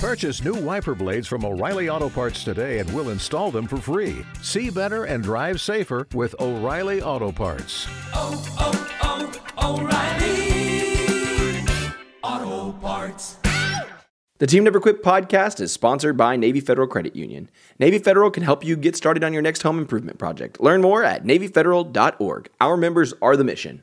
Purchase new wiper blades from O'Reilly Auto Parts today and we'll install them for free. See better and drive safer with O'Reilly Auto Parts. Oh, oh, oh, O'Reilly Auto Parts. The Team Never Quit podcast is sponsored by Navy Federal Credit Union. Navy Federal can help you get started on your next home improvement project. Learn more at NavyFederal.org. Our members are the mission.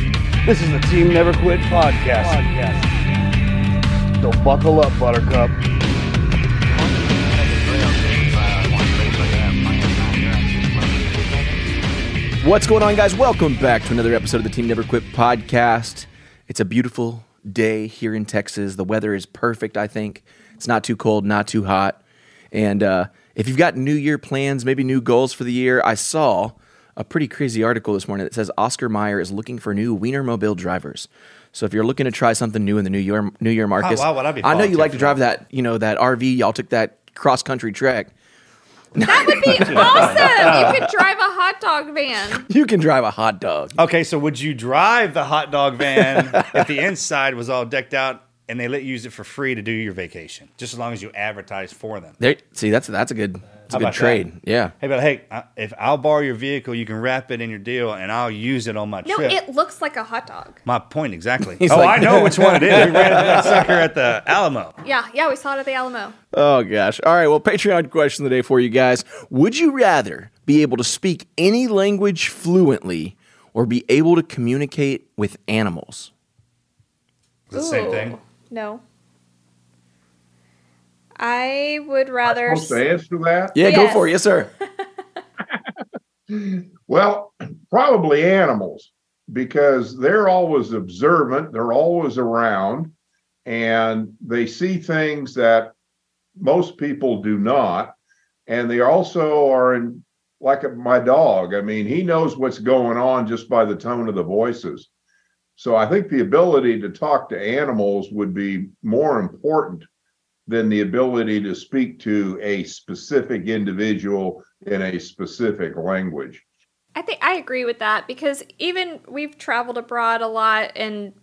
This is the Team Never Quit podcast. So buckle up, Buttercup. What's going on, guys? Welcome back to another episode of the Team Never Quit podcast. It's a beautiful day here in Texas. The weather is perfect, I think. It's not too cold, not too hot. And uh, if you've got New Year plans, maybe new goals for the year, I saw a pretty crazy article this morning that says Oscar Mayer is looking for new Wienermobile drivers. So if you're looking to try something new in the New Year, New Year, Marcus, oh, why would I be I know you like to drive that, you know, that RV. Y'all took that cross country trek. That would be awesome. You could drive a hot dog van. You can drive a hot dog. Okay, so would you drive the hot dog van if the inside was all decked out and they let you use it for free to do your vacation, just as long as you advertise for them? There, see, that's that's a good that's a good about trade. that? Yeah. Hey, but hey, if I'll borrow your vehicle, you can wrap it in your deal, and I'll use it on my No, trip. it looks like a hot dog. my point exactly. He's oh, like- I know which one it is. We ran into that sucker at the Alamo. Yeah, yeah, we saw it at the Alamo. Oh gosh. All right. Well, Patreon question of the day for you guys: Would you rather be able to speak any language fluently, or be able to communicate with animals? It's the same thing. No. I would rather. supposed to answer that? Yeah, go for it. Yes, sir. Well, probably animals because they're always observant, they're always around, and they see things that most people do not. And they also are in, like my dog. I mean, he knows what's going on just by the tone of the voices. So I think the ability to talk to animals would be more important than the ability to speak to a specific individual in a specific language. I think I agree with that because even we've traveled abroad a lot and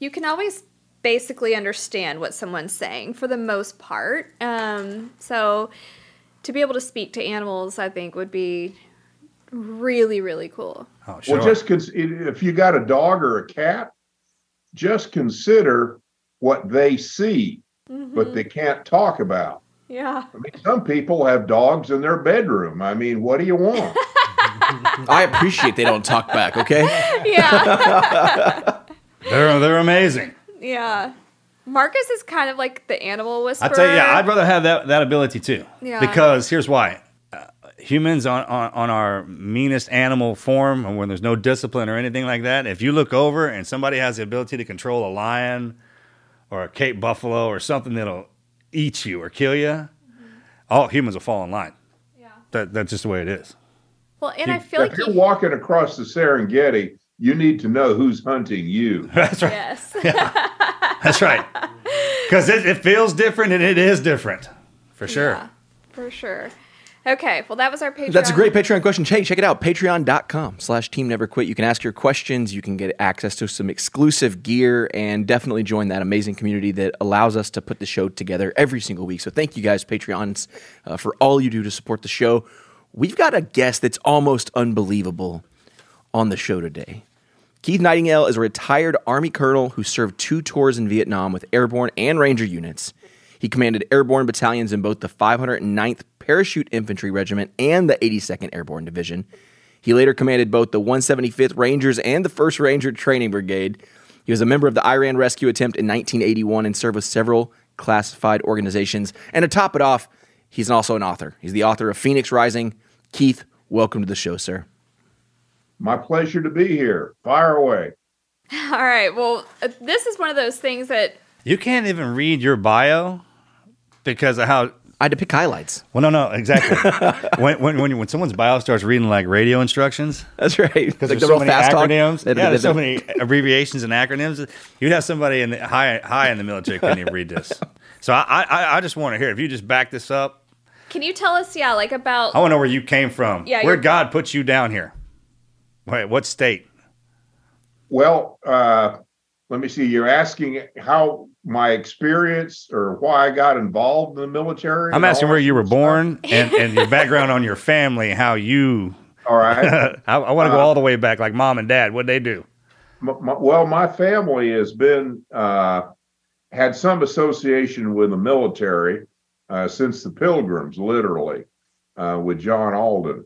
you can always basically understand what someone's saying for the most part. Um, so to be able to speak to animals, I think would be really, really cool. Oh, sure. Well, just cons- if you got a dog or a cat, just consider what they see, but they can't talk about. Yeah. I mean, some people have dogs in their bedroom. I mean, what do you want? I appreciate they don't talk back. Okay. Yeah. they're they're amazing. yeah. Marcus is kind of like the animal I whisperer. tell you, yeah, I'd rather have that that ability too. Yeah. Because here's why: uh, humans on, on on our meanest animal form, and when there's no discipline or anything like that, if you look over and somebody has the ability to control a lion or a Cape buffalo or something that'll eat you or kill you, all humans will fall in line. Yeah. That that's just the way it is. Well, and I feel like if you're you, walking across the Serengeti, you need to know who's hunting you. That's right. yes. That's right. Because it, it feels different and it is different, for sure. Yeah, for sure. Okay, well, that was our Patreon. That's a great Patreon question. Hey, check it out. Patreon.com slash team never quit. You can ask your questions. You can get access to some exclusive gear and definitely join that amazing community that allows us to put the show together every single week. So thank you guys, Patreons, uh, for all you do to support the show. We've got a guest that's almost unbelievable on the show today. Keith Nightingale is a retired Army colonel who served two tours in Vietnam with airborne and ranger units. He commanded airborne battalions in both the 509th Parachute Infantry Regiment and the 82nd Airborne Division. He later commanded both the 175th Rangers and the 1st Ranger Training Brigade. He was a member of the Iran rescue attempt in 1981 and served with several classified organizations. And to top it off, he's also an author. He's the author of Phoenix Rising. Keith, welcome to the show, sir. My pleasure to be here. Fire away. All right. Well, uh, this is one of those things that You can't even read your bio because of how. I had to pick highlights. Well, no, no, exactly. when, when when when someone's bio starts reading like radio instructions, That's right. because Like there's the so many fast talk. acronyms. They- yeah, there's so many abbreviations and acronyms. You'd have somebody in the high high in the military couldn't even read this. So I I, I just want to hear if you just back this up. can you tell us, yeah, like about I want to know where you came from. Yeah, where God put you down here. Wait, what state? Well, uh, let me see. You're asking how my experience or why I got involved in the military. I'm asking where you were born and, and your background on your family, how you. All right. I, I want to go Uh, all the way back, like mom and dad. What'd they do? M- my- well, my family has been uh, had some association with the military uh, since the Pilgrims, literally, uh, with John Alden,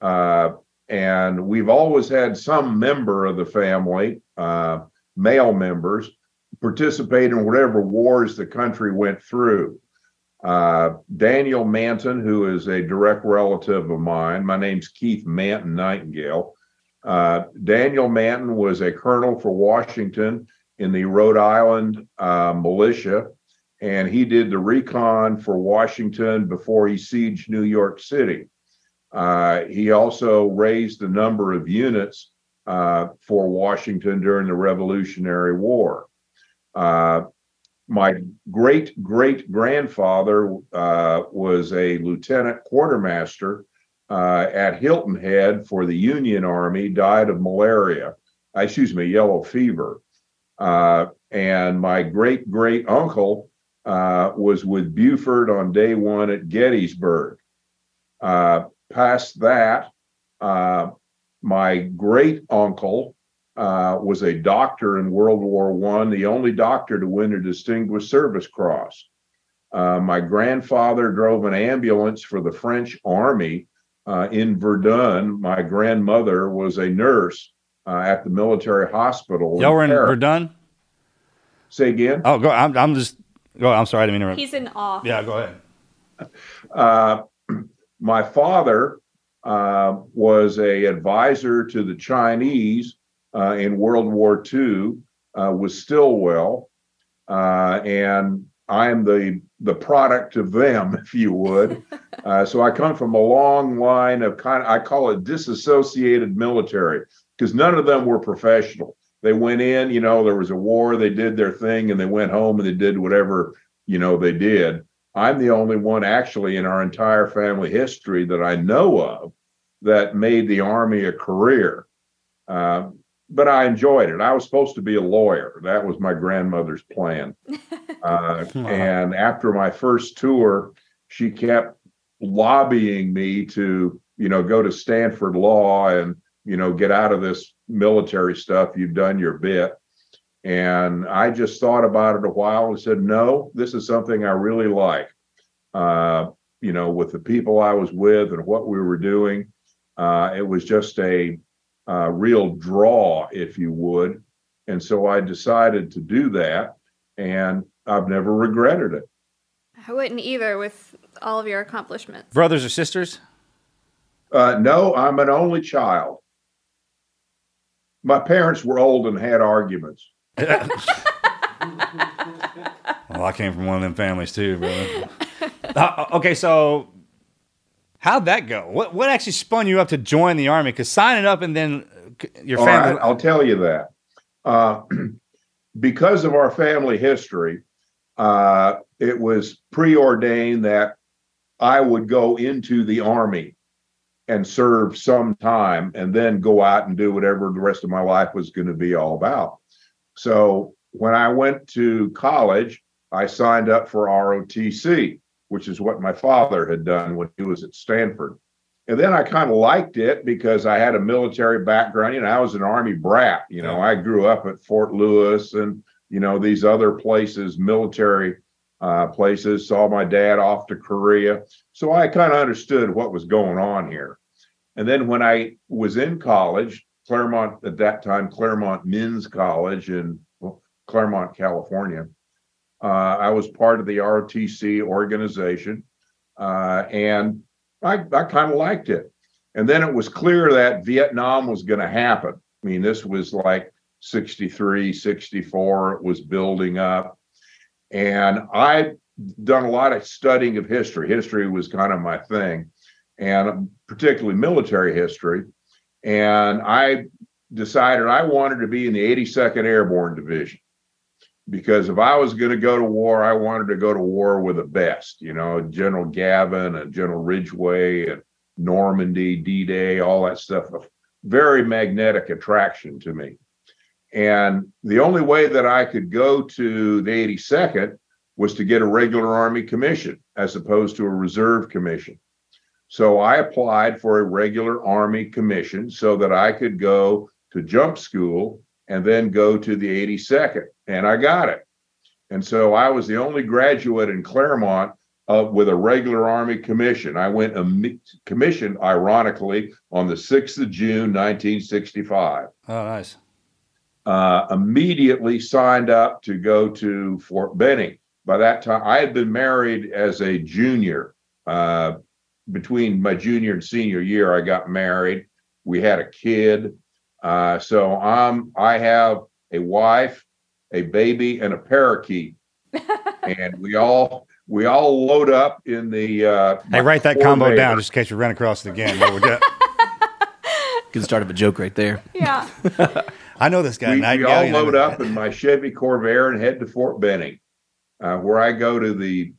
uh, and we've always had some member of the family, uh, male members, participate in whatever wars the country went through. Uh, Daniel Manton, who is a direct relative of mine, my name's Keith Manton Nightingale. Uh, Daniel Manton was a colonel for Washington in the Rhode Island uh, militia, and he did the recon for Washington before he sieged New York City. Uh, he also raised a number of units uh, for Washington during the Revolutionary War. Uh, my great great grandfather uh, was a lieutenant quartermaster uh, at Hilton Head for the Union Army, died of malaria, uh, excuse me, yellow fever. Uh, and my great great uncle was with Buford on day one at Gettysburg. Past that, my great uncle uh, was a doctor in World War One, the only doctor to win a Distinguished Service Cross. Uh, my grandfather drove an ambulance for the French Army uh, in Verdun. My grandmother was a nurse uh, at the military hospital. Y'all were in Paris. Verdun? Say again. Oh, go. I'm, I'm just. Go. I'm sorry. I didn't mean interrupt. he's in awe. Yeah, go ahead. Uh, my father uh, was a advisor to the Chinese uh, in World War II uh, with Stilwell, uh, and I'm the the product of them, if you would. Uh, so I come from a long line of kind of I call it disassociated military because none of them were professional. They went in, you know, there was a war, they did their thing, and they went home and they did whatever you know they did. I'm the only one actually in our entire family history that I know of that made the army a career. Uh, but I enjoyed it. I was supposed to be a lawyer. That was my grandmother's plan. Uh, and after my first tour, she kept lobbying me to, you know, go to Stanford Law and, you know, get out of this military stuff. You've done your bit. And I just thought about it a while and said, no, this is something I really like. Uh, you know, with the people I was with and what we were doing, uh, it was just a uh, real draw, if you would. And so I decided to do that, and I've never regretted it. I wouldn't either with all of your accomplishments. Brothers or sisters? Uh, no, I'm an only child. My parents were old and had arguments. Well, I came from one of them families too, brother. Uh, okay, so how'd that go? What what actually spun you up to join the army? Because signing up and then your family. right, I'll tell you that. Uh, because of our family history, uh, it was preordained that I would go into the army and serve some time and then go out and do whatever the rest of my life was going to be all about. So when I went to college, I signed up for ROTC, which is what my father had done when he was at Stanford. And then I kind of liked it because I had a military background. You know, I was an army brat. You know, I grew up at Fort Lewis and, you know, these other places, military uh, places, saw my dad off to Korea. So I kind of understood what was going on here. And then when I was in college, Claremont, at that time, Claremont Men's College in Claremont, California, I was part of the ROTC organization. Uh, and I, I kind of liked it. And then it was clear that Vietnam was going to happen. I mean, this was like 63, 64, it was building up. And I'd done a lot of studying of history. History was kind of my thing, and particularly military history. And I decided I wanted to be in the 82nd Airborne Division because if I was going to go to war, I wanted to go to war with the best, you know, General Gavin and General Ridgway and Normandy, D Day, all that stuff. A very magnetic attraction to me. And the only way that I could go to the 82nd was to get a regular Army commission as opposed to a reserve commission. So I applied for a regular Army commission so that I could go to jump school and then go to the 82nd. And I got it. And so I was the only graduate in Claremont uh, with a regular Army commission. I went a commission, ironically, on the 6th of June, 1965. Oh, nice. Uh, immediately signed up to go to Fort Benning. By that time, I had been married as a junior. Uh, between my junior and senior year, I got married. We had a kid. Uh, so I'm I have a wife, a baby, and a parakeet, and we all we all load up in the. Uh, hey, write that combo down just in case we run across it again. Good start of a joke right there. Yeah. I know this guy. We, we all load up in my Chevy Corvair and head to Fort Benning, uh, where I go to the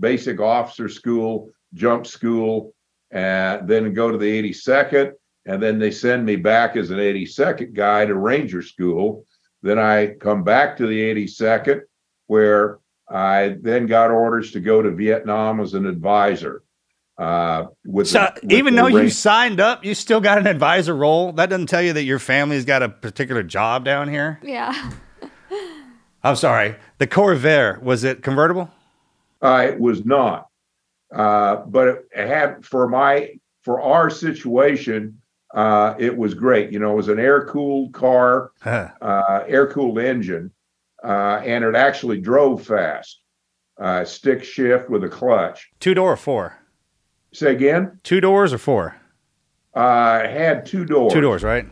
basic officer school, jump school, and then go to the 82nd. And then they send me back as an 82nd guy to Ranger School. Then I come back to the 82nd, where I then got orders to go to Vietnam as an advisor. Uh, with so the, with even though you signed up, you still got an advisor role. That doesn't tell you that your family's got a particular job down here. Yeah. I'm sorry. The Corvair was it convertible? Uh, it was not, uh, but it had for my for our situation. Uh, it was great. You know, it was an air cooled car, huh. uh, air cooled engine, uh, and it actually drove fast. Uh, stick shift with a clutch. Two door or four? Say again? Two doors or four? Uh, it had two doors. Two doors, right?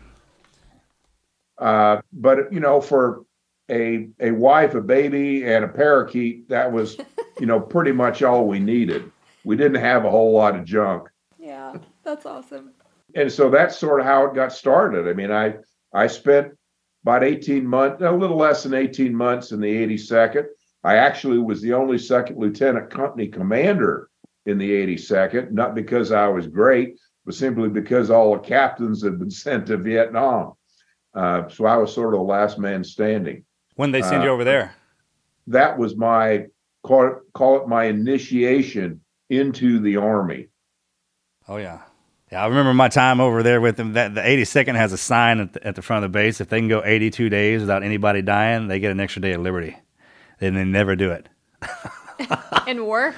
Uh, but you know, for a a wife, a baby, and a parakeet, that was, you know, pretty much all we needed. We didn't have a whole lot of junk. Yeah, that's awesome. And so that's sort of how it got started. I mean, I I spent about 18 months, a little less than 18 months in the 82nd. I actually was the only second lieutenant company commander in the 82nd, not because I was great, but simply because all the captains had been sent to Vietnam. Uh, so I was sort of the last man standing. When they send uh, you over there? That was my call it, call it my initiation into the army. Oh yeah. Yeah, I remember my time over there with them. That the 82nd has a sign at the, at the front of the base. If they can go 82 days without anybody dying, they get an extra day of liberty. And they never do it. in war?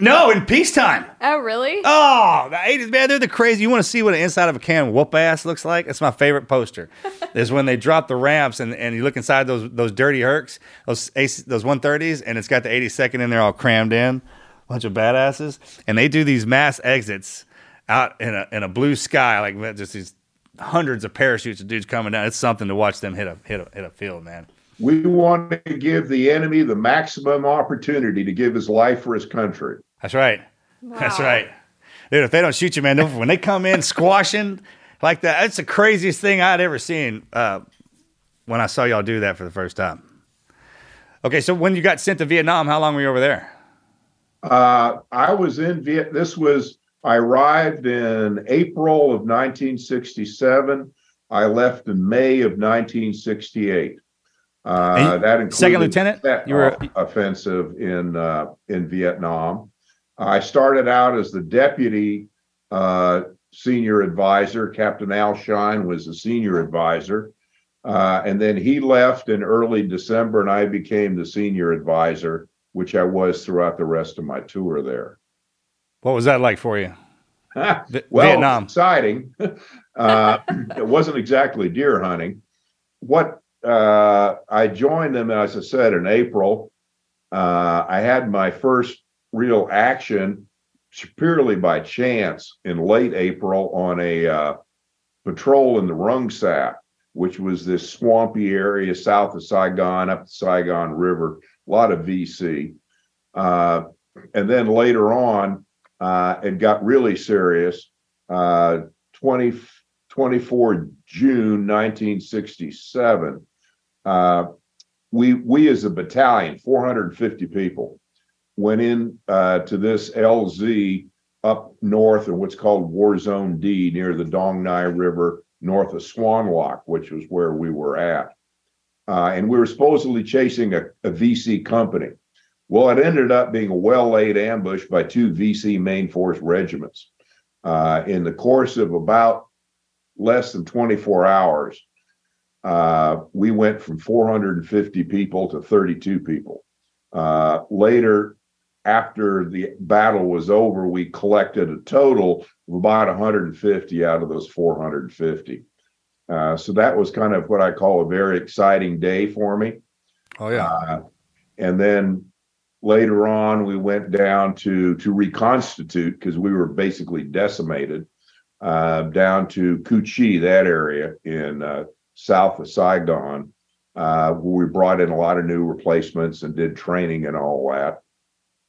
No, in peacetime. Oh, really? Oh, the 80s, man, they're the crazy. You want to see what an inside of a can whoop ass looks like? That's my favorite poster. is when they drop the ramps and, and you look inside those those dirty Hercs, those those 130s, and it's got the 82nd in there all crammed in, bunch of badasses, and they do these mass exits out in a in a blue sky, like just these hundreds of parachutes of dudes coming down. It's something to watch them hit a hit a hit a field, man. We want to give the enemy the maximum opportunity to give his life for his country. That's right. Wow. That's right. Dude, if they don't shoot you, man, when they come in squashing like that, that's the craziest thing I'd ever seen uh, when I saw y'all do that for the first time. Okay, so when you got sent to Vietnam, how long were you over there? Uh, I was in Viet. This was I arrived in April of 1967. I left in May of 1968. Uh, that included second lieutenant. You were offensive in uh, in Vietnam. I started out as the deputy uh, senior advisor. Captain Al Shine was the senior advisor, uh, and then he left in early December, and I became the senior advisor, which I was throughout the rest of my tour there. What was that like for you? well, Vietnam. exciting. uh, it wasn't exactly deer hunting. What uh, I joined them, as I said, in April. Uh, I had my first real action purely by chance in late April on a uh, patrol in the Rungsat, which was this swampy area south of Saigon, up the Saigon River, a lot of VC. Uh, and then later on, uh, it got really serious. Uh, 20, 24 June 1967. Uh, we we as a battalion, 450 people, went in uh, to this LZ up north in what's called War Zone D near the Dong Nai River, north of Xuan Loc, which was where we were at. Uh, and we were supposedly chasing a, a, VC company. Well, it ended up being a well laid ambush by two VC main force regiments. Uh, in the course of about less than 24 hours, uh, we went from 450 people to 32 people. Uh, later, after the battle was over, we collected a total of about 150 out of those 450. Uh, so that was kind of what I call a very exciting day for me. Oh yeah. Uh, and then later on, we went down to to reconstitute because we were basically decimated uh, down to Cu Chi, that area in uh, south of Saigon, uh, where we brought in a lot of new replacements and did training and all that.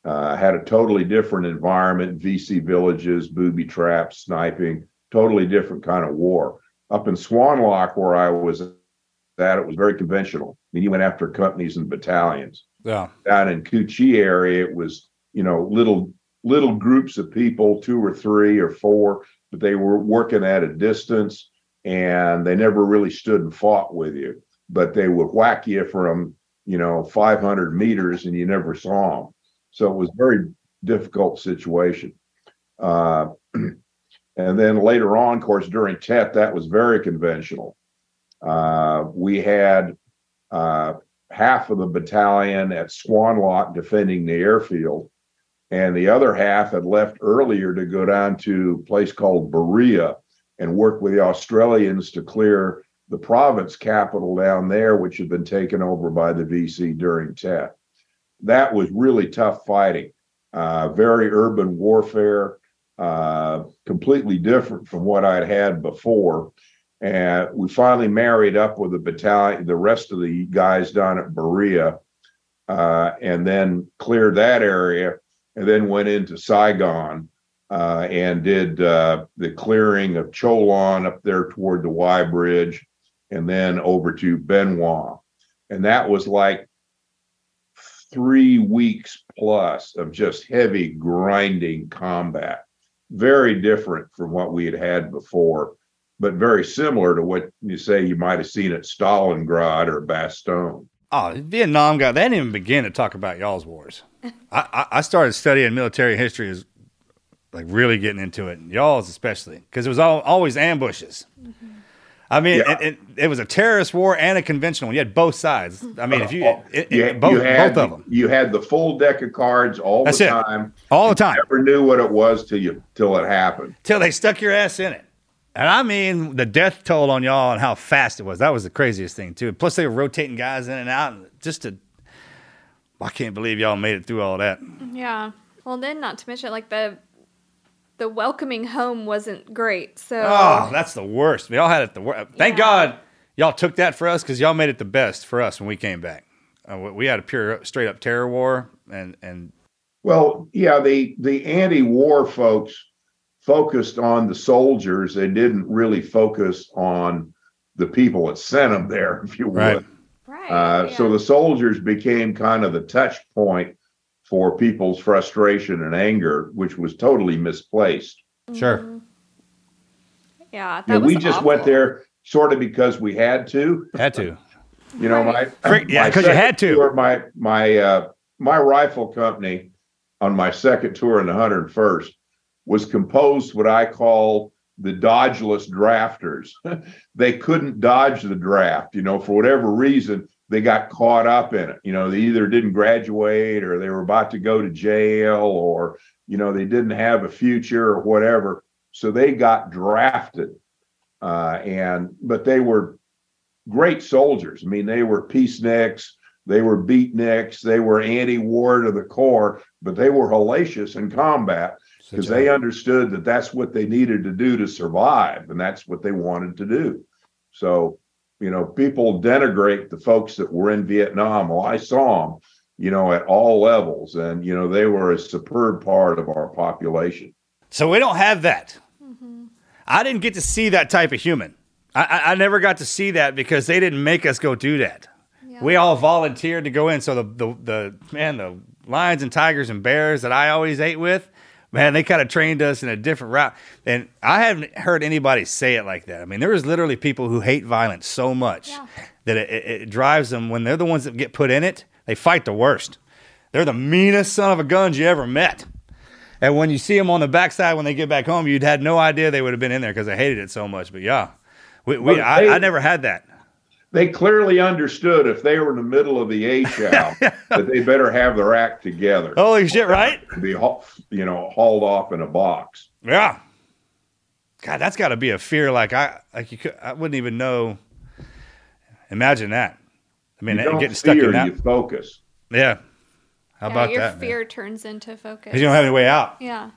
Uh, had a totally different environment, VC villages, booby traps, sniping, totally different kind of war. Up in Xuan Loc, where I was at, it was very conventional. I mean, you went after companies and battalions. Yeah. Down in Cu Chi area, it was, you know, little little groups of people, two or three or four, but they were working at a distance and they never really stood and fought with you, but they would whack you from, you know, 500 meters and you never saw them. So it was very difficult situation. Uh, and then later on, of course, during Tet, that was very conventional. Uh, we had uh, half of the battalion at Xuan Loc defending the airfield, and the other half had left earlier to go down to a place called Baria and work with the Australians to clear the province capital down there, which had been taken over by the VC during Tet that was really tough fighting. Uh, very urban warfare, uh, completely different from what I'd had before. And we finally married up with the battalion, the rest of the guys down at Baria, uh, and then cleared that area, and then went into Saigon uh, and did uh, the clearing of Cholon up there toward the Y Bridge, and then over to Hoa. And that was like three weeks plus of just heavy grinding combat. Very different from what we had had before, but very similar to what you say you might have seen at Stalingrad or Bastogne. Oh, Vietnam guy, they didn't even begin to talk about y'all's wars. I, I started studying military history as like really getting into it, y'all's especially, because it was all, always ambushes. Mm-hmm. I mean, yeah. it, it, it, was a terrorist war and a conventional one. You had both sides. I mean, if you, uh, it, you both, you had, both of them, you had the full deck of cards all That's the time, all the time. You never knew what it was till you till it happened. Till they stuck your ass in it. And I mean, the death toll on y'all and how fast it was. That was the craziest thing too. Plus, they were rotating guys in and out, just to. I can't believe y'all made it through all that. Yeah. Well, then, not to mention like the the welcoming home wasn't great. So oh, that's the worst. We all had it the worst. Thank yeah. God y'all took that for us because y'all made it the best for us when we came back. Uh, we had a pure, straight up terror war, and and well, yeah, the the anti-war folks focused on the soldiers. They didn't really focus on the people that sent them there, if you would. Right. Right. Uh, yeah. So the soldiers became kind of the touch point for people's frustration and anger, which was totally misplaced. Sure. Mm-hmm. Yeah, that we just awful. went there sort of because we had to. Had to. you know, my yeah, because you had to. Tour, my my uh, my rifle company on my second tour in the hundred first was composed what I call the dodgeless drafters. they couldn't dodge the draft, you know, for whatever reason they got caught up in it. You know, they either didn't graduate or they were about to go to jail or, you know, they didn't have a future or whatever. So they got drafted. Uh, and, but they were great soldiers. I mean, they were peaceniks, they were beatniks, they were anti war to the core, but they were hellacious in combat. Because they understood that that's what they needed to do to survive and that's what they wanted to do. So, you know, people denigrate the folks that were in Vietnam. Well, I saw them, you know, at all levels, and, you know, they were a superb part of our population. So we don't have that. Mm-hmm. I didn't get to see that type of human. I, I, I never got to see that because they didn't make us go do that. We all volunteered to go in. So the, the the man, the lions and tigers and bears that I always ate with, man, they kind of trained us in a different route. And I haven't heard anybody say it like that. I mean, there is literally people who hate violence so much Yeah. that it, it, it drives them when they're the ones that get put in it. They fight the worst. They're the meanest son of a guns you ever met. And when you see them on the backside when they get back home, you'd had no idea they would have been in there because they hated it so much. But yeah, we, we Well, I, they- I never had that. They clearly understood if they were in the middle of the A show that they better have their act together. Holy shit, right? Be haul- you know hauled off in a box. Yeah. God, that's got to be a fear. Like I, like you could, I wouldn't even know. Imagine that. I mean, you don't getting stuck fear, in that. you focus. Yeah. How yeah, about your that? fear turns into focus. Because you don't have any way out. Yeah.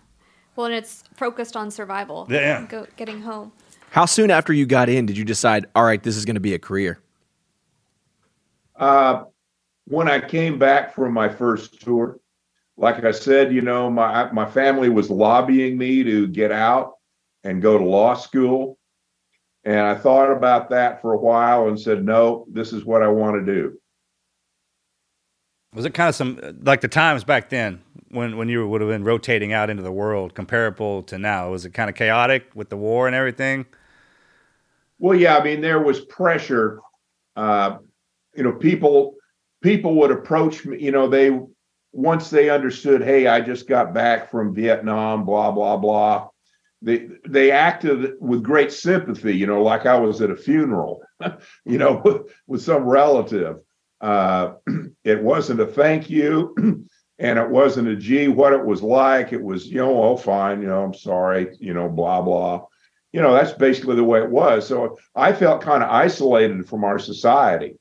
Well, and it's focused on survival. Yeah. Go, getting home. How soon after you got in did you decide, all right, this is going to be a career? Uh, when I came back from my first tour, like I said, you know, my my family was lobbying me to get out and go to law school, and I thought about that for a while and said, no, this is what I want to do. Was it kind of some like the times back then when when you would have been rotating out into the world comparable to now? Was it kind of chaotic with the war and everything? Well, yeah, I mean, there was pressure. Uh, you know, people people would approach me. You know, they once they understood, hey, I just got back from Vietnam, blah blah blah. They they acted with great sympathy. You know, like I was at a funeral. you know, with, with some relative. Uh, it wasn't a thank you, and it wasn't a gee, what it was like. It was, you know, oh fine, you know, I'm sorry, you know, blah blah you know that's basically the way it was so i felt kind of isolated from our society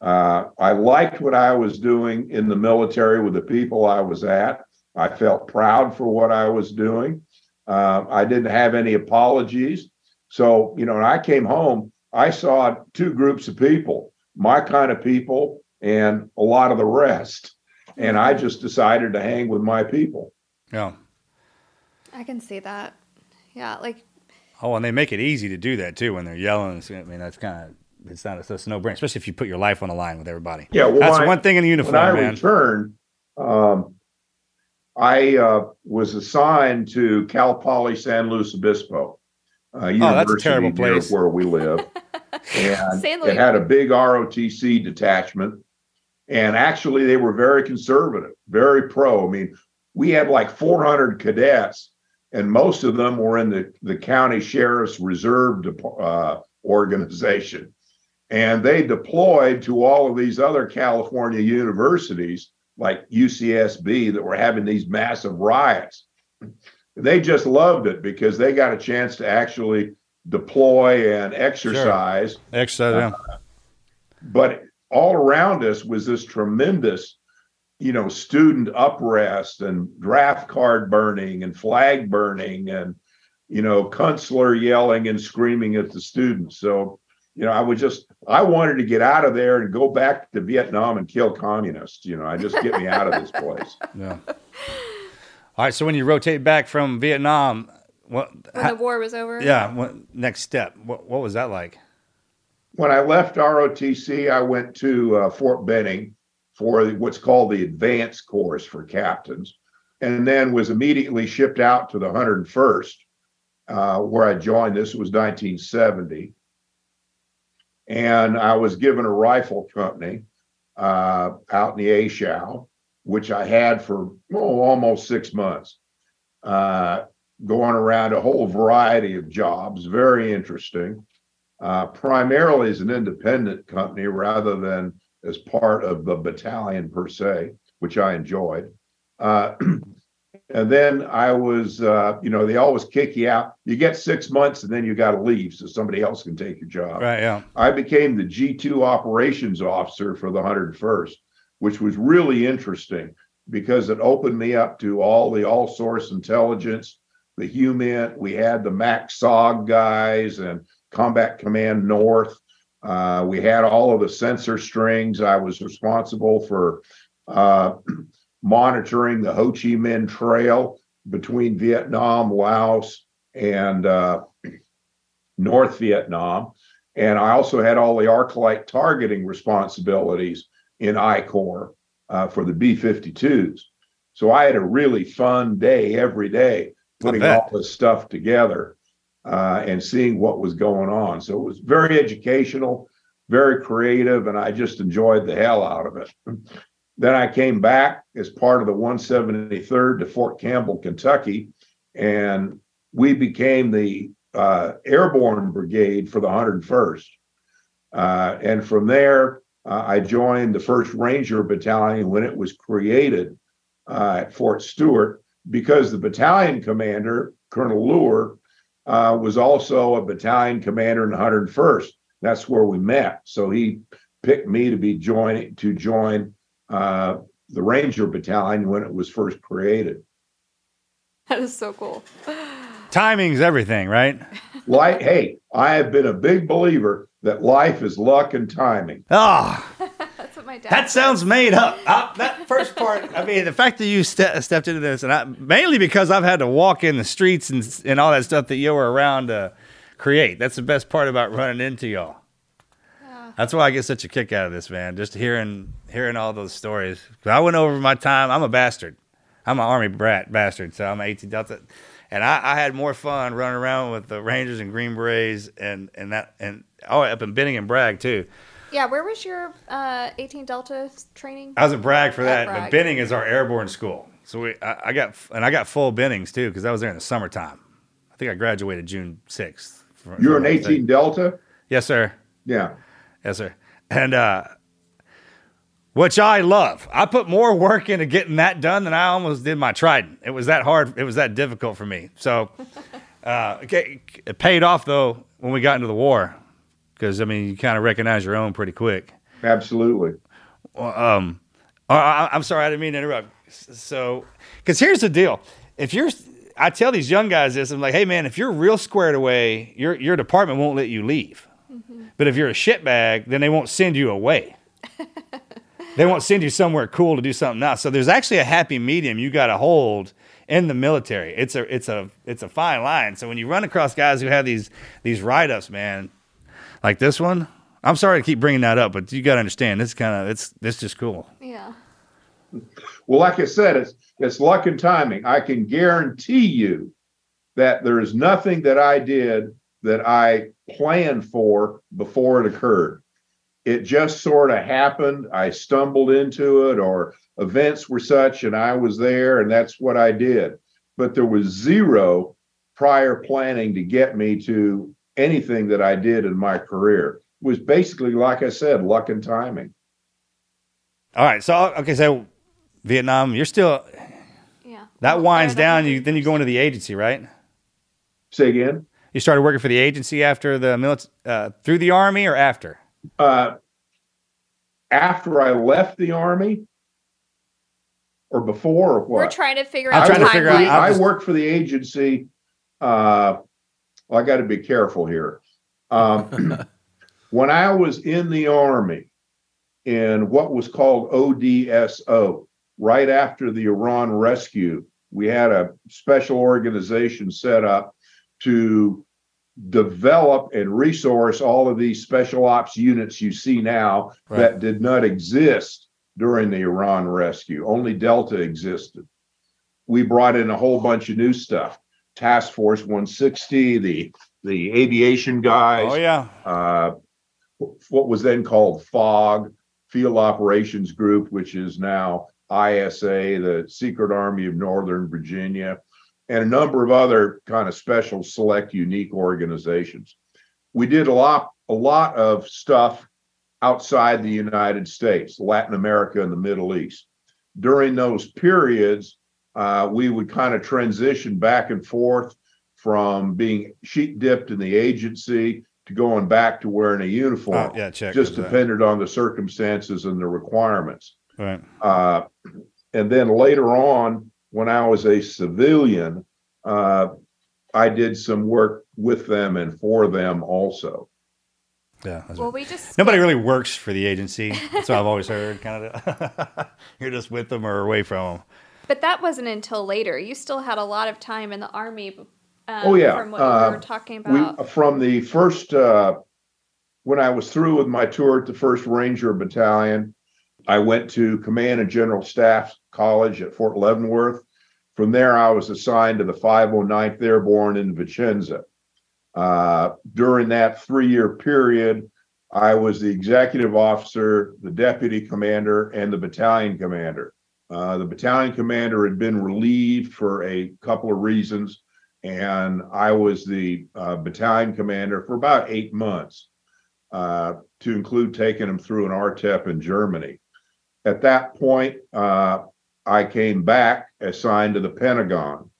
uh, i liked what i was doing in the military with the people i was at i felt proud for what i was doing uh, i didn't have any apologies so you know when i came home i saw two groups of people my kind of people and a lot of the rest and i just decided to hang with my people Yeah. I can see that. Yeah, like Oh, and they make it easy to do that too when they're yelling. I mean, that's kind of it's not a, it's no brainer, especially if you put your life on the line with everybody. Yeah, well, that's I- one thing in a uniform, when I man. returned, um, I uh, was assigned to Cal Poly San Luis Obispo. Uh, Oh, that's a university terrible place. where we live, and it had a big ROTC detachment. And actually, they were very conservative, very pro. I mean, we had like 400 cadets, and most of them were in the, the county sheriff's reserve uh, organization. And they deployed to all of these other California universities, like UCSB, that were having these massive riots. They just loved it because they got a chance to actually deploy and exercise Exercise. yeah. Uh, but all around us was this tremendous you know student uprest and draft card burning and flag burning and you know consular yelling and screaming at the students so you know i was just i wanted to get out of there and go back to vietnam and kill communists you know i just get me out of this place yeah. All right. So when you rotate back from Vietnam, what? when how- the war was over. yeah. What next step? What What was that like? when I left ROTC, I went to uh, Fort Benning for what's called the advanced course for captains, and then was immediately shipped out to the 101st, uh, where I joined. This was 1970. And I was given a rifle company uh, out in the A Shau, which I had for oh, almost six months, uh, going around a whole variety of jobs, very interesting uh, primarily as an independent company rather than as part of the battalion per se, which I enjoyed. And then I was, uh, you know, they always kick you out. You get six months and then you got to leave so somebody else can take your job. Right. Yeah. I became the G2 operations officer for the 101st, which was really interesting because it opened me up to all the all source intelligence, the human. We had the MACSOG guys and Combat Command North. Uh, we had all of the sensor strings. I was responsible for uh, monitoring the Ho Chi Minh Trail between Vietnam, Laos, and uh, North Vietnam. And I also had all the Arclight targeting responsibilities in I Corps uh, for the B 52s. So I had a really fun day every day putting all this stuff together uh, and seeing what was going on. So it was very educational, very creative, and I just enjoyed the hell out of it. Then I came back as part of the 173rd to Fort Campbell, Kentucky, and we became the uh, airborne brigade for the 101st. Uh, and from there, uh, I joined the 1st Ranger Battalion when it was created uh, at Fort Stewart because the battalion commander, Colonel Leuer, uh, was also a battalion commander in the 101st. That's where we met. So he picked me to be joining to join uh, the Ranger Battalion when it was first created. That is so cool. Timing's everything, right? Like, hey, I have been a big believer that life is luck and timing. Ah, That's what my dad. that sounds made up. Uh, that first part, I mean, the fact that you ste- stepped into this, and I, mainly because I've had to walk in the streets and and all that stuff that you were around to create. That's the best part about running into y'all. That's why I get such a kick out of this, man. Just hearing hearing all those stories. I went over my time. I'm a bastard. I'm an army brat bastard. So I'm 18 Delta, and I, I had more fun running around with the Rangers and Green Berets and and that and oh up in Benning and Bragg too. Yeah, where was your uh, 18 Delta training? I was a Bragg for that. Bragg. But Benning is our airborne school, so we I, I got and I got full Bennings too because I was there in the summertime. I think I graduated June sixth. You're an 18 Delta? Yes, sir. Yeah. Yes, sir. And uh, which I love. I put more work into getting that done than I almost did my Trident. It was that hard. It was that difficult for me. So uh, okay, it paid off though when we got into the war because I mean you kind of recognize your own pretty quick. Absolutely. um, I, I- I'm sorry, I didn't mean to interrupt. So, because here's the deal: if you're, I tell these young guys this, I'm like, hey man, if you're real squared away, your your department won't let you leave. But if you're a shitbag, then they won't send you away. they won't send you somewhere cool to do something else. So there's actually a happy medium you got to hold in the military. It's a it's a it's a fine line. So when you run across guys who have these these write ups, man, like this one. I'm sorry to keep bringing that up, but you got to understand this kind of it's it's just cool. Yeah. Well, like I said, it's it's luck and timing. I can guarantee you that there is nothing that I did that I planned for before it occurred. It just sort of happened. I stumbled into it, or events were such, and I was there, and that's what I did. But there was zero prior planning to get me to anything that I did in my career. It was basically, like I said, luck and timing. All right, so okay, so Vietnam, you're still Yeah. that Well, winds down. You then you go into the agency, right? Say again. You started working for the agency after the military, uh, through the army or after? Uh, after I left the army or before or what? We're trying to figure I'm out trying to figure out- I'm I just- worked for the agency. Uh, well, I got to be careful here. Um, when I was in the army in what was called ODSO, right after the Iran rescue, we had a special organization set up to develop and resource all of these special ops units you see now Right. that did not exist during the Iran rescue. Only Delta existed. We brought in a whole bunch of new stuff. Task Force 160, the the aviation guys, Oh yeah, uh, what was then called FOG, Field Operations Group, which is now ISA, the Secret Army of Northern Virginia, and a number of other kind of special, select, unique organizations. We did a lot, a lot of stuff outside the United States, Latin America, and the Middle East. During those periods, uh, we would kind of transition back and forth from being sheep dipped in the agency to going back to wearing a uniform. Oh, yeah, check. Just with that. depended on the circumstances and the requirements. Right. Uh, and then later on, when I was a civilian, uh, I did some work with them and for them also. Yeah. Well, right. we just Nobody really works for the agency. That's what I've always heard. Kind of, you're just with them or away from them. But that wasn't until later. You still had a lot of time in the army. Um, Oh, yeah. from what Uh, we were talking We about. from the first uh, when I was through with my tour at the First Ranger Battalion, I went to Command and General Staff College at Fort Leavenworth. From there, I was assigned to the 509th Airborne in Vicenza. Uh, during that three-year period, I was the executive officer, the deputy commander, and the battalion commander. Uh, the battalion commander had been relieved for a couple of reasons, and I was the uh, battalion commander for about eight months, uh, to include taking him through an ARTEP in Germany. At that point, uh, I came back assigned to the Pentagon.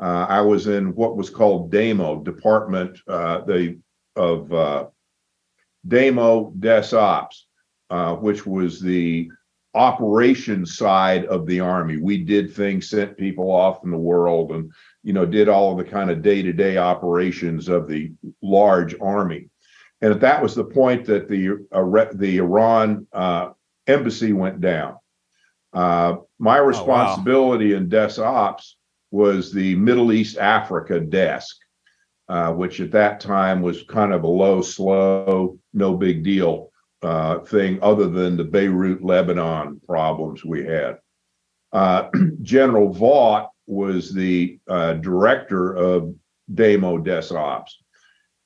Uh, I was in what was called DAMO, Department uh, the of uh, Des Ops, uh, which was the operation side of the Army. We did things, sent people off in the world, and you know did all of the kind of day to day operations of the large army. And that was the point that the uh, the Iran uh, embassy went down. Uh, my responsibility in Des Ops was the Middle East Africa desk, uh, which at that time was kind of a low, slow, no big deal uh, thing, other than the Beirut, Lebanon problems we had. Uh, General Vaught was the uh, director of DAMO Des Ops,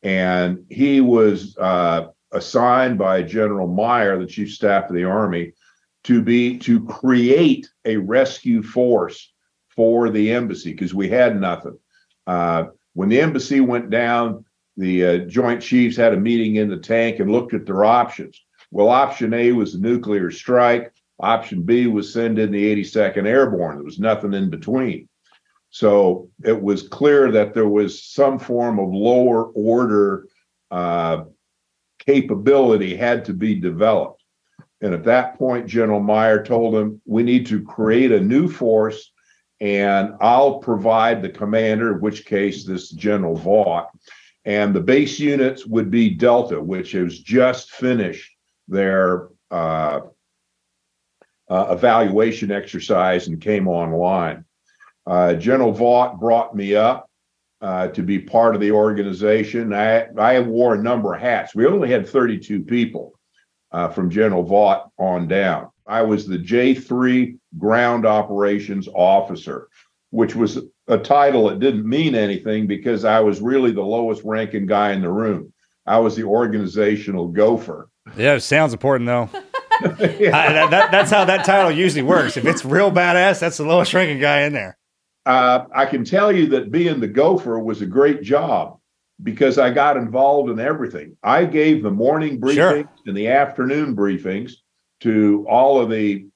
and he was uh, assigned by General Meyer, the chief staff of the Army, to be to create a rescue force for the embassy because we had nothing. Uh, when the embassy went down, the uh, Joint Chiefs had a meeting in the tank and looked at their options. Well, option A was a nuclear strike. Option B was send in the 82nd Airborne. There was nothing in between. So it was clear that there was some form of lower order uh, capability had to be developed. And at that point, General Meyer told him, we need to create a new force and I'll provide the commander, in which case this General Vaught, and the base units would be Delta, which has just finished their uh, uh, evaluation exercise and came online. Uh, General Vaught brought me up uh, to be part of the organization. I, I wore a number of hats. We only had 32 people uh, from General Vaught on down. I was the J3 Ground Operations Officer, which was a title that didn't mean anything because I was really the lowest ranking guy in the room. I was the organizational gopher. Yeah, it sounds important though. I- that- that- that's how that title usually works. If it's real badass, that's the lowest ranking guy in there. Uh, I can tell you that being the gopher was a great job because I got involved in everything. I gave the morning briefings Sure. and the afternoon briefings to all of the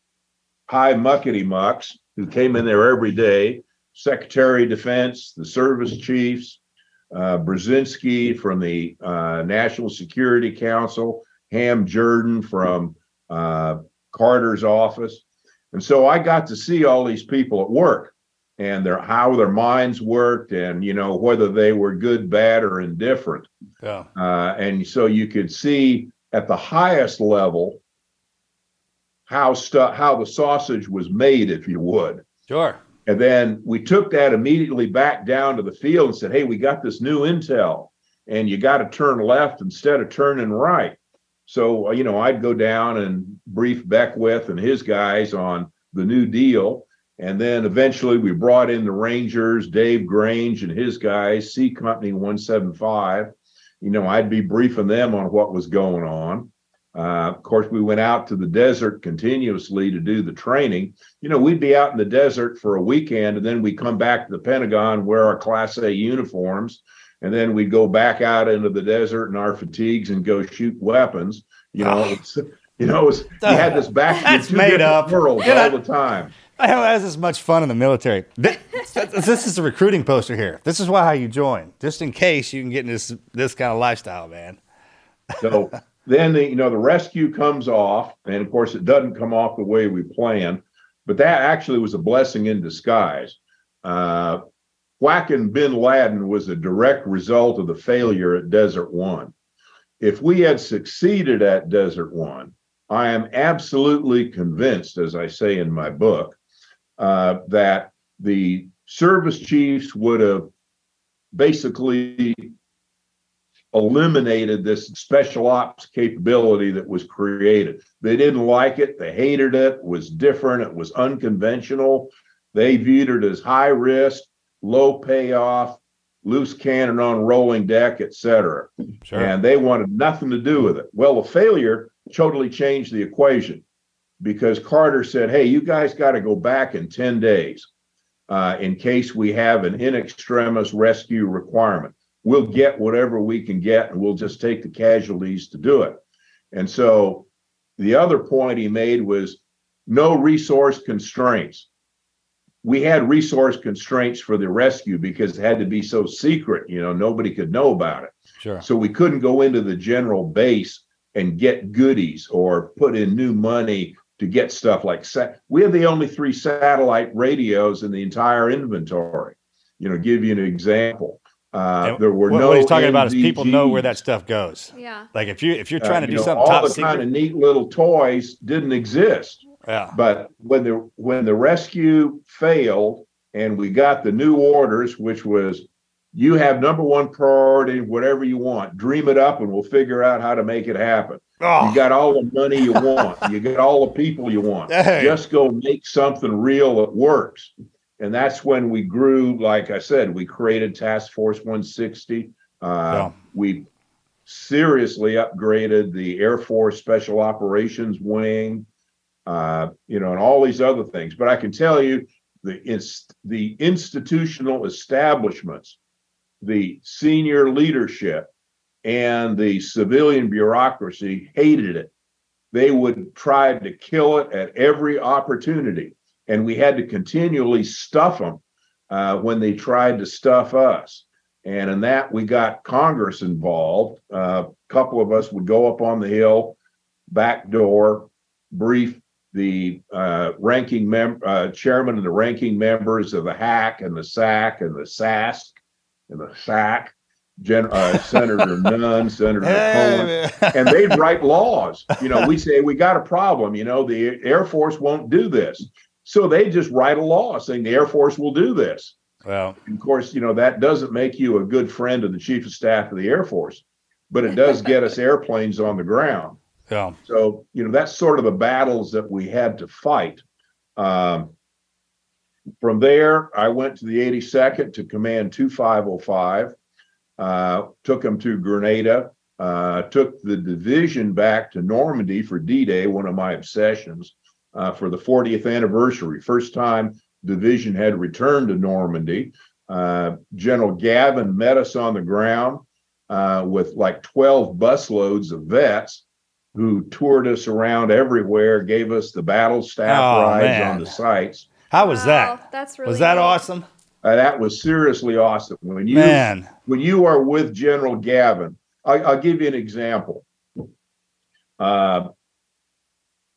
high muckety mucks who came in there every day Secretary of Defense, the service chiefs, uh, Brzezinski from the uh, National Security Council, Ham Jordan from uh, Carter's office. And so I got to see all these people at work and their how their minds worked and you know whether they were good, bad, or indifferent. Yeah. Uh, and so you could see at the highest level how stuff how the sausage was made, if you would. Sure. And then we took that immediately back down to the field and said, "Hey, we got this new intel, and you got to turn left instead of turning right." So uh, you know, I'd go down and brief Beckwith and his guys on the new deal, and then eventually we brought in the Rangers, Dave Grange and his guys, C Company One Seven Five. You know, I'd be briefing them on what was going on. Uh, of course, we went out to the desert continuously to do the training. You know, we'd be out in the desert for a weekend, and then we come back to the Pentagon, wear our Class A uniforms, and then we'd go back out into the desert in our fatigues and go shoot weapons. You know, it's, you know, it's, you had this back That's two made up. You're all the time. Hell has as much fun in the military? This, this is a recruiting poster here. This is why you join, just in case you can get in this this kind of lifestyle, man. So then the you know the rescue comes off, and of course it doesn't come off the way we planned. but that actually was a blessing in disguise. Uh, whacking bin Laden was a direct result of the failure at Desert One. If we had succeeded at Desert One, I am absolutely convinced, as I say in my book, uh, that the service chiefs would have basically eliminated this special ops capability that was created. They didn't like it, they hated it, it was different, it was unconventional. They viewed it as high risk, low payoff, loose cannon on rolling deck, etc. Sure. And they wanted nothing to do with it. Well, the failure totally changed the equation because Carter said, "Hey, you guys got to go back in 10 days uh, in case we have an in extremis rescue requirement. We'll get whatever we can get, and we'll just take the casualties to do it." And so, the other point he made was no resource constraints. We had resource constraints for the rescue because it had to be so secret, you know, nobody could know about it. Sure. So we couldn't go into the general base and get goodies or put in new money to get stuff like sa- we have the only three satellite radios in the entire inventory. You know, give you an example. Uh, And there were what, no. what he's talking about is people know where that stuff goes. Yeah. Like if you if you're Uh, trying to you do know, something all top the secret, kind of neat little toys didn't exist. yeah, But when the when the rescue failed and we got the new orders, which was you have number one priority, whatever you want, dream it up and we'll figure out how to make it happen. Oh, You got all the money you want, you got all the people you want. Hey. Just go make something real that works. And that's when we grew, like I said, we created Task Force 160. Uh, Yeah. We seriously upgraded the Air Force Special Operations Wing, uh, you know, and all these other things. But I can tell you, the it's the institutional establishments, the senior leadership, and the civilian bureaucracy hated it. They would try to kill it at every opportunity, and we had to continually stuff them uh, when they tried to stuff us. And in that, we got Congress involved. Uh, a couple of us would go up on the hill, back door, brief the uh, ranking mem- uh, chairman and the ranking members of the HAC and the SAC and the SASC and the SAC, Gen- uh, Senator Nunn, Senator Cohen, and they'd write laws. You know, we say we got a problem. You know, the Air Force won't do this, so they just write a law saying the Air Force will do this. well, And of course, you know that doesn't make you a good friend of the Chief of Staff of the Air Force, but it does get us airplanes on the ground. yeah, So, you know, that's sort of the battles that we had to fight. Um, from there, I went to the 82nd to command 2505, uh, took them to Grenada, uh, took the division back to Normandy for D Day, one of my obsessions, uh, for the 40th anniversary. First time division had returned to Normandy. Uh, General Gavin met us on the ground uh, with like 12 busloads of vets who toured us around everywhere, gave us the battle staff Oh, rides man. on the sites. how was Wow, that? That's really Was that neat. awesome, Uh, that was seriously awesome. When you man? when you are with General Gavin, I, I'll give you an example. Uh,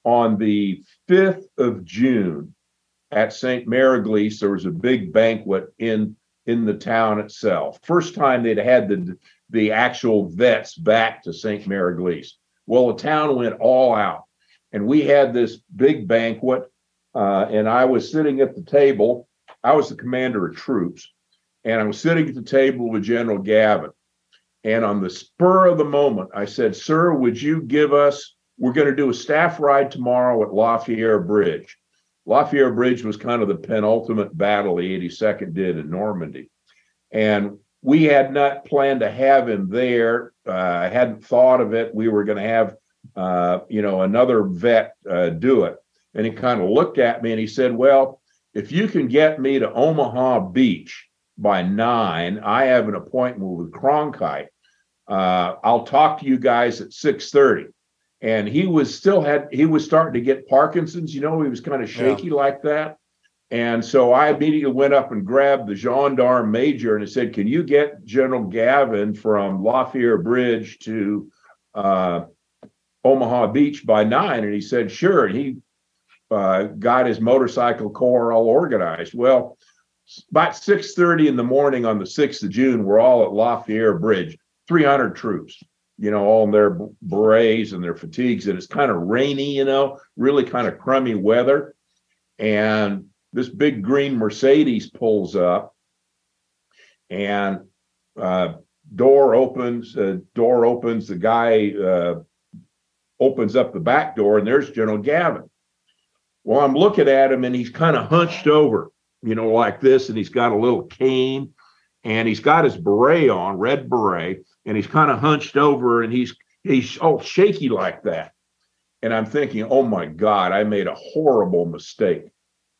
on the 5th of June at St. Mere Eglise, there was a big banquet in in the town itself. First time they'd had the the actual vets back to St. Mere Eglise. Well, the town went all out, and we had this big banquet. Uh, and I was sitting at the table. I was the commander of troops, and I was sitting at the table with General Gavin. And on the spur of the moment, I said, Sir, would you give us? We're going to do a staff ride tomorrow at La Fière Bridge. La Fière Bridge was kind of the penultimate battle the 82nd did in Normandy. And we had not planned to have him there. Uh, I hadn't thought of it. We were going to have, uh, you know, another vet uh, do it. And he kind of looked at me and he said, Well, if you can get me to Omaha Beach by nine, I have an appointment with Cronkite. Uh, I'll talk to you guys at 6:30. And he was still had he was starting to get Parkinson's, you know, he was kind of shaky like that. And so I immediately went up and grabbed the gendarme major and I said, Can you get General Gavin from La Fière Bridge to uh, Omaha Beach by nine? And he said, Sure. And he uh, got his motorcycle corps all organized. Well, about 6:30 in the morning on the 6th of June, we're all at La Fière Bridge, 300 troops, you know, all in their berets and their fatigues, and it's kind of rainy, you know, really kind of crummy weather. And this big green Mercedes pulls up, and uh, door opens. Uh, door opens. The guy uh, opens up the back door, and there's General Gavin. Well, I'm looking at him, and he's kind of hunched over, you know, like this, and he's got a little cane, and he's got his beret on, red beret, and he's kind of hunched over, and he's he's all shaky like that. And I'm thinking, oh my God, I made a horrible mistake.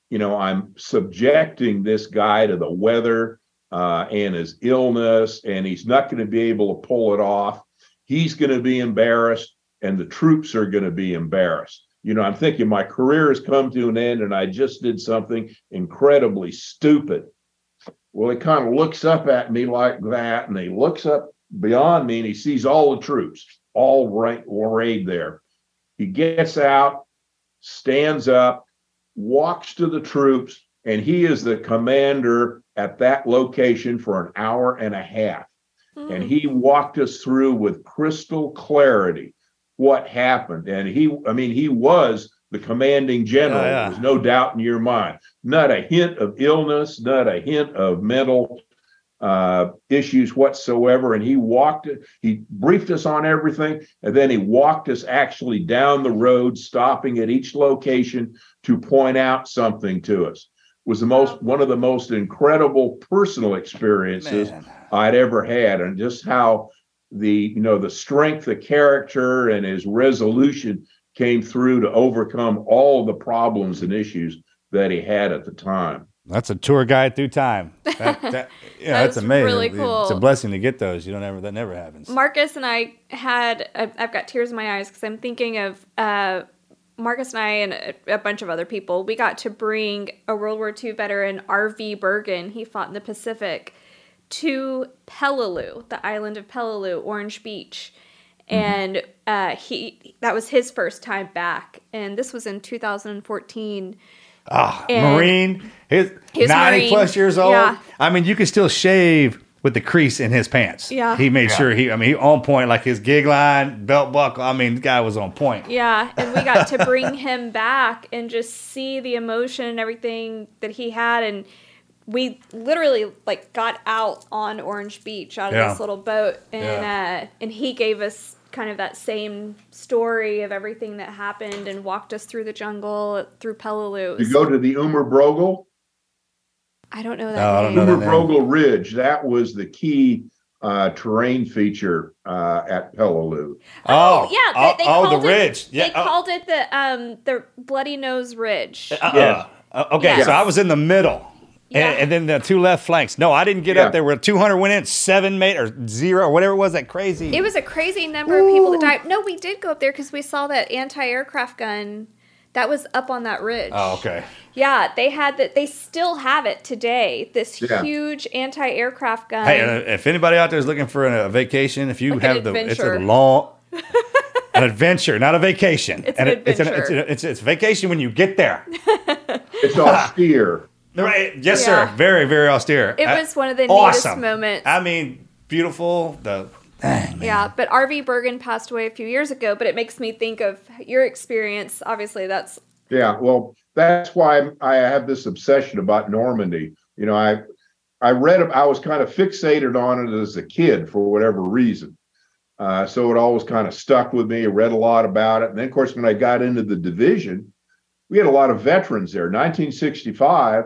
You know, I'm subjecting this guy to the weather uh, and his illness, and he's not going to be able to pull it off. He's going to be embarrassed, and the troops are going to be embarrassed. You know, I'm thinking my career has come to an end, and I just did something incredibly stupid. Well, he kind of looks up at me like that, and he looks up beyond me, and he sees all the troops all right arrayed there. He gets out, stands up, walks to the troops, and he is the commander at that location for an hour and a half. Mm. And he walked us through with crystal clarity what happened. And he, I mean, he was the commanding general. Oh, yeah. There's no doubt in your mind. Not a hint of illness, not a hint of mental uh, issues whatsoever. And he walked, he briefed us on everything. And then he walked us actually down the road, stopping at each location to point out something to us. Was the most one of the most incredible personal experiences Man. I'd ever had, and just how the you know the strength of character and his resolution came through to overcome all the problems and issues that he had at the time. That's a tour guide through time. That, that, yeah, that's, that's amazing. Really cool. It's a blessing to get those. You don't ever that never happens. Marcus and I had I've got tears in my eyes because I'm thinking of uh, Marcus and I and a, a, bunch of other people. We got to bring a World War II veteran, R.V. Burgin. He fought in the Pacific to Peleliu, the island of Peleliu, Orange Beach. Mm-hmm. And uh, he that was his first time back, and this was in 2014 Ah, Marine. His, 90 Marine. plus years old. Yeah. I mean, you can still shave with the crease in his pants. Yeah. He made yeah. sure he, I mean, he on point, like his gig line, belt buckle. I mean, the guy was on point. Yeah. And we got to bring him back and just see the emotion and everything that he had. And we literally like got out on Orange Beach out of yeah. this little boat and, yeah. uh, and he gave us kind of that same story of everything that happened and walked us through the jungle through Peleliu. You go to the Umurbrogol. I don't know that. No, Umurbrogol Ridge. That was the key uh, terrain feature uh, at Peleliu. Oh, oh yeah, they, they oh, the it, ridge. Yeah, they oh. called it the um the Bloody Nose Ridge. Uh, yeah. Uh, okay, yes. so I was in the middle. Yeah. And, and, then the two left flanks. No, I didn't get yeah. up there where 200 went in, seven made or zero or whatever it was. That crazy. It was a crazy number Ooh. of people that died. No, we did go up there because we saw that anti-aircraft gun that was up on that ridge. Oh, okay. Yeah, they had that. They still have it today. This yeah. huge anti-aircraft gun. Hey, uh, if anybody out there is looking for a, vacation, if you like have the, it's a long. an adventure, not a vacation. It's an, an adventure. It's, an, it's, it's, it's vacation when you get there. it's austere. Right. Yes, yeah. sir. Very, very austere. It was one of the awesome. neatest moments. I mean, beautiful. The dang, yeah, but RV Burgin passed away a few years ago. But it makes me think of your experience. Obviously, that's yeah. Well, that's why I have this obsession about Normandy. You know, I I read I was kind of fixated on it as a kid for whatever reason. Uh, so it always kind of stuck with me. I read a lot about it, and then of course when I got into the division, we had a lot of veterans there. 1965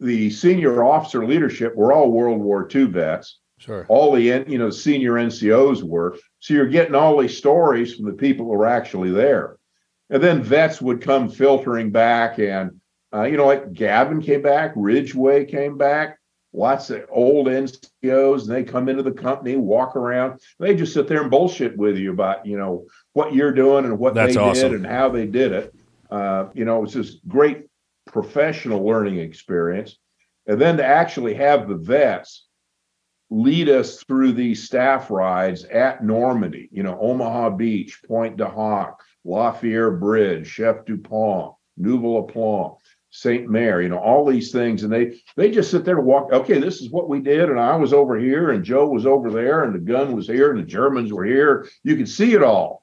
the senior officer leadership were all World War II vets. Sure. All the you know senior NCOs were. So you're getting all these stories from the people who were actually there, and then vets would come filtering back, and uh, you know like Gavin came back, Ridgway came back, lots of old NCOs, and they come into the company, walk around, they just sit there and bullshit with you about you know what you're doing and what That's they awesome. did and how they did it. Uh, you know, it's just great professional learning experience. And then to actually have the vets lead us through these staff rides at Normandy, you know, Omaha Beach, Pointe du Hoc, La Fière Bridge, Chef-du-Pont, Nouvel Aplomb, Saint Mary, you know, all these things, and they they just sit there and walk. Okay, this is what we did, and I was over here, and Joe was over there, and the gun was here, and the Germans were here. You could see it all,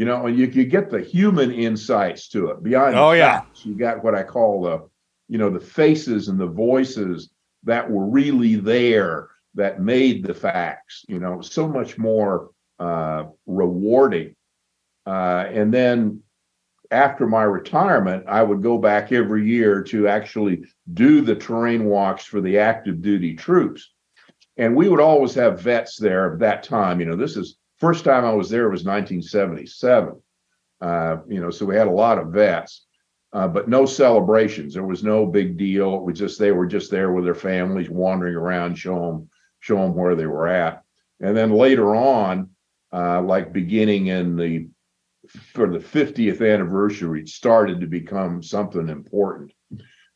you know, and you could get the human insights to it beyond. Oh, yeah. facts. you got what I call the, you know, the faces and the voices that were really there that made the facts. You know, so much more uh, rewarding. Uh, and then after my retirement, I would go back every year to actually do the terrain walks for the active duty troops. And we would always have vets there at that time. You know, this is first time I was there was 1977. Uh, you know, so we had a lot of vets, uh, but no celebrations. There was no big deal. It was just they were just there with their families, wandering around, show them show them where they were at. And then later on, uh, like beginning in the for the 50th anniversary, it started to become something important.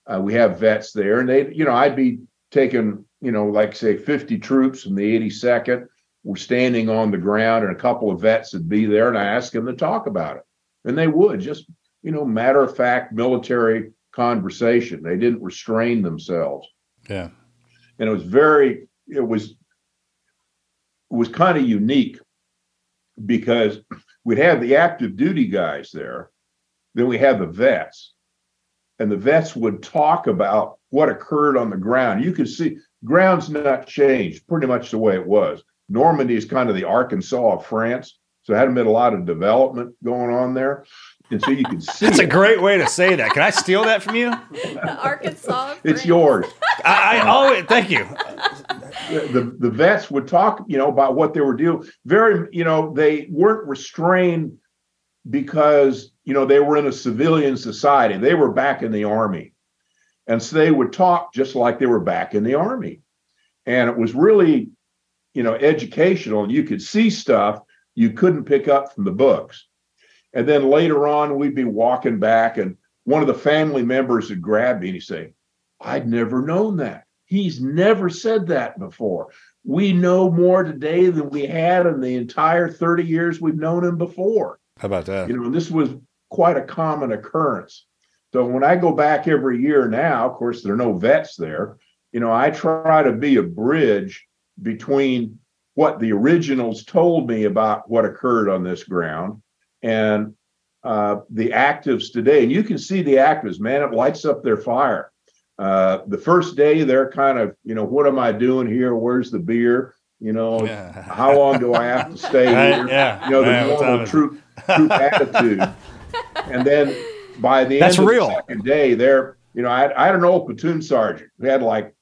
Uh, we have vets there, and they, you know, I'd be taking, you know, like say 50 troops from the 82nd. We're standing on the ground, and a couple of vets would be there, and I asked them to talk about it, and they would just, you know, matter of fact military conversation. They didn't restrain themselves, Yeah. and it was very, it was, it was kind of unique because we'd have the active duty guys there, then we have the vets, and the vets would talk about what occurred on the ground. You could see ground's not changed, pretty much the way it was. Normandy is kind of the Arkansas of France, so it hadn't been a lot of development going on there, and so you can see. That's a great way to say that. Can I steal that from you? The Arkansas. It's yours. I, I always thank you. the, the the vets would talk, you know, about what they were doing. Very, you know, they weren't restrained because you know they were in a civilian society. They were back in the army, and so they would talk just like they were back in the army, and it was really, you know, educational. You could see stuff you couldn't pick up from the books. And then later on, we'd be walking back, and one of the family members would grab me and he'd say, I'd never known that. He's never said that before. We know more today than we had in the entire 30 years we've known him before. How about that? You know, this was quite a common occurrence. So when I go back every year now, of course, there are no vets there. You know, I try to be a bridge between what the originals told me about what occurred on this ground and uh, the actives today. And you can see the actives, man, it lights up their fire. Uh, the first day, they're kind of, you know, what am I doing here? Where's the beer? You know, Yeah. how long do I have to stay here? yeah. You know, the what normal troop troop attitude. And then by the That's end of real. the second day, they're, you know, I I had an old platoon sergeant who had like,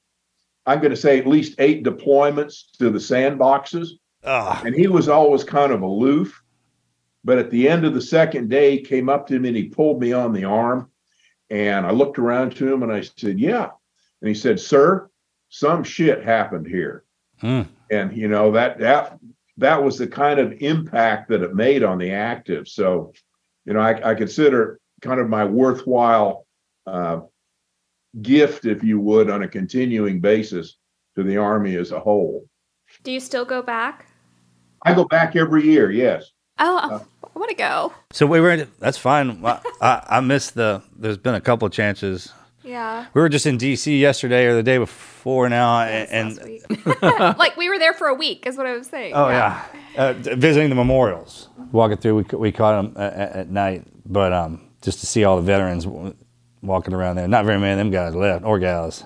I'm going to say at least eight deployments to the sandboxes. Oh, And he was always kind of aloof. But at the end of the second day, he came up to me and he pulled me on the arm. And I looked around to him and I said, Yeah. And he said, Sir, some shit happened here. Hmm. And you know, that that that was the kind of impact that it made on the active. So, you know, I, I consider kind of my worthwhile uh, gift, if you would, on a continuing basis to the Army as a whole. Do you still go back? I go back every year, yes. Oh, Uh, I want to go. so we were. That's fine. Well, I, I missed the. There's been a couple of chances. Yeah. We were just in D.C. yesterday or the day before now, and, and like we were there for a week, is what I was saying. oh yeah, Uh, visiting the memorials, walking through. We, we caught them at, at night, but um, just to see all the veterans w- walking around there. Not very many of them guys left or gals.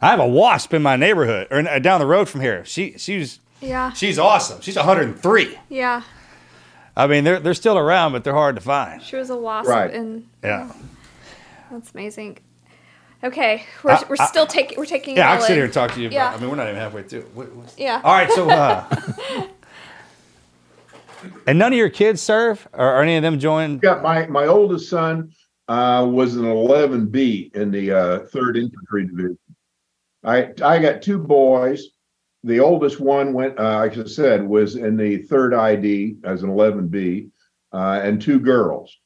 I have a wasp in my neighborhood or uh, down the road from here. She she's Yeah. she's awesome. She's 103. Yeah. I mean, they're they're still around, but they're hard to find. She was a wasp, Right. and Yeah. that's amazing. Okay, we're, I- we're I- still taking we're taking. Yeah, I all can sit here and talk to you. Yeah. But, I mean, we're not even halfway through. What- Yeah. All right, so. Uh, and none of your kids serve, or, or any of them join? got my my oldest son uh, was an 11B in the uh, Third Infantry Division. I I got two boys. The oldest one went, uh, like I said, was in the Third ID as an 11B, uh, and two girls,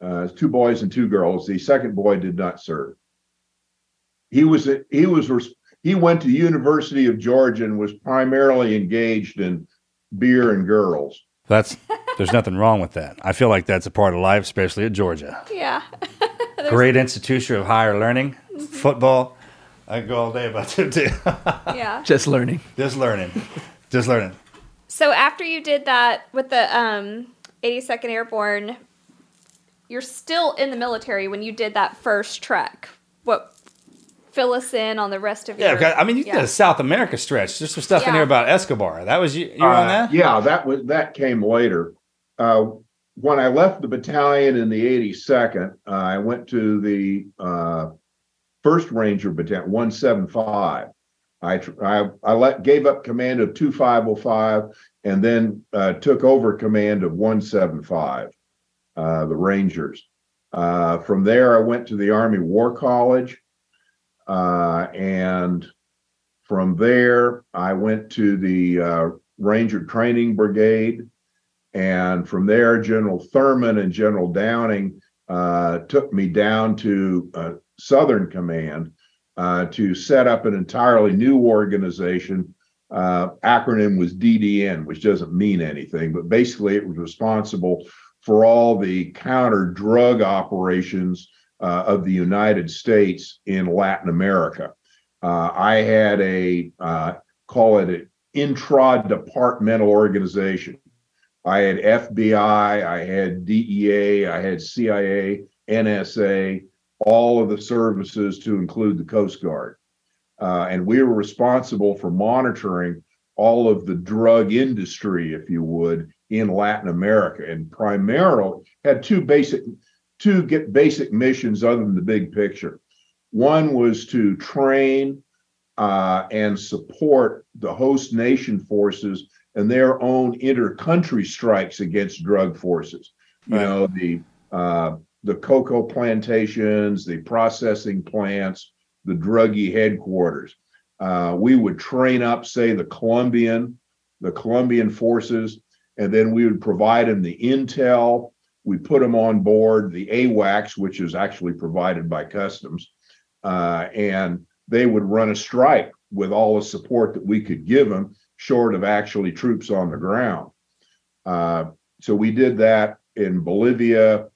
uh, two boys and two girls. The second boy did not serve. He was he was he went to University of Georgia and was primarily engaged in beer and girls. That's there's nothing wrong with that. I feel like that's a part of life, especially at Georgia. Yeah, Great institution of higher learning, football. I could go all day about it too. Yeah. Just learning. Just learning. Just learning. So after you did that with the um, 82nd Airborne, you're still in the military when you did that first trek. What? Fill us in on the rest of Yeah, your. because, I mean, you did yeah. a South America stretch. There's some stuff in here about Escobar. That was you. You were on Uh, that? Yeah, that was that came later. Uh, when I left the battalion in the 82nd, uh, I went to the uh, First Ranger Battalion, 175. I I, I let, gave up command of 2505 and then uh, took over command of 175, uh, the Rangers. Uh, from there, I went to the Army War College, and from there, I went to the Ranger Training Brigade. And from there, General Thurman and General Downing uh, took me down to uh, Southern Command uh, to set up an entirely new organization. Uh, acronym was DDN, which doesn't mean anything, but basically it was responsible for all the counter drug operations uh, of the United States in Latin America. Uh, I had a call it an intra-departmental organization. I had FBI, I had DEA, I had CIA, NSA, all of the services to include the Coast Guard. Uh, and we were responsible for monitoring all of the drug industry, if you would, in Latin America, and primarily had two basic two get basic missions other than the big picture. One was to train uh, and support the host nation forces and their own inter-country strikes against drug forces. You Right. know the uh, the coca plantations, the processing plants, the druggy headquarters. Uh, we would train up, say, the Colombian, the Colombian forces, and then we would provide them the intel. We put them on board the AWACS, which is actually provided by Customs, uh, and they would run a strike with all the support that we could give them, short of actually troops on the ground. Uh, so we did that in Bolivia,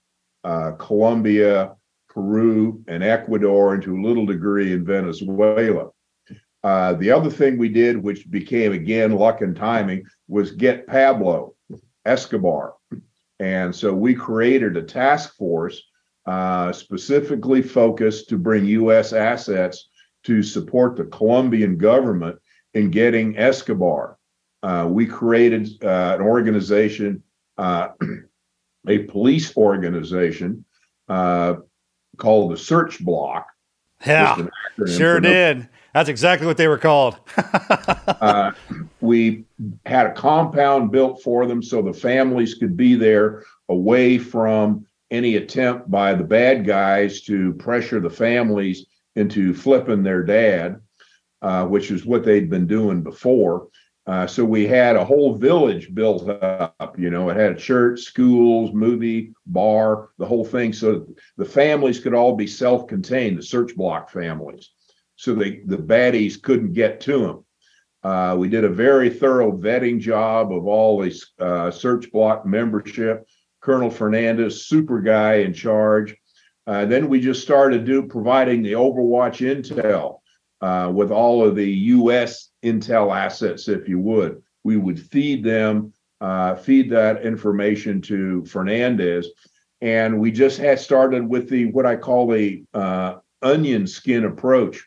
uh, Colombia, Peru, and Ecuador, and to a little degree in Venezuela. Uh, the other thing we did, which became again luck and timing, was get Pablo Escobar. And so we created a task force uh, specifically focused to bring U.S. assets to support the Colombian government in getting Escobar. Uh, we created uh, an organization, uh, a police organization uh, called the Search Bloc. Yeah, Just an acronym sure no- did. That's exactly what they were called. uh, we had a compound built for them so the families could be there away from any attempt by the bad guys to pressure the families into flipping their dad, uh, which is what they'd been doing before. Uh, so we had a whole village built up. You know, it had a church, schools, movie, bar, the whole thing. So the families could all be self-contained, the search bloc families. So they, the baddies couldn't get to them. Uh, we did a very thorough vetting job of all the uh, search bloc membership. Colonel Fernandez, super guy in charge. Uh, then we just started do providing the Overwatch intel uh, with all of the U.S. intel assets, if you would. We would feed them, uh, feed that information to Fernandez, and we just had started with the what I call the uh, onion skin approach.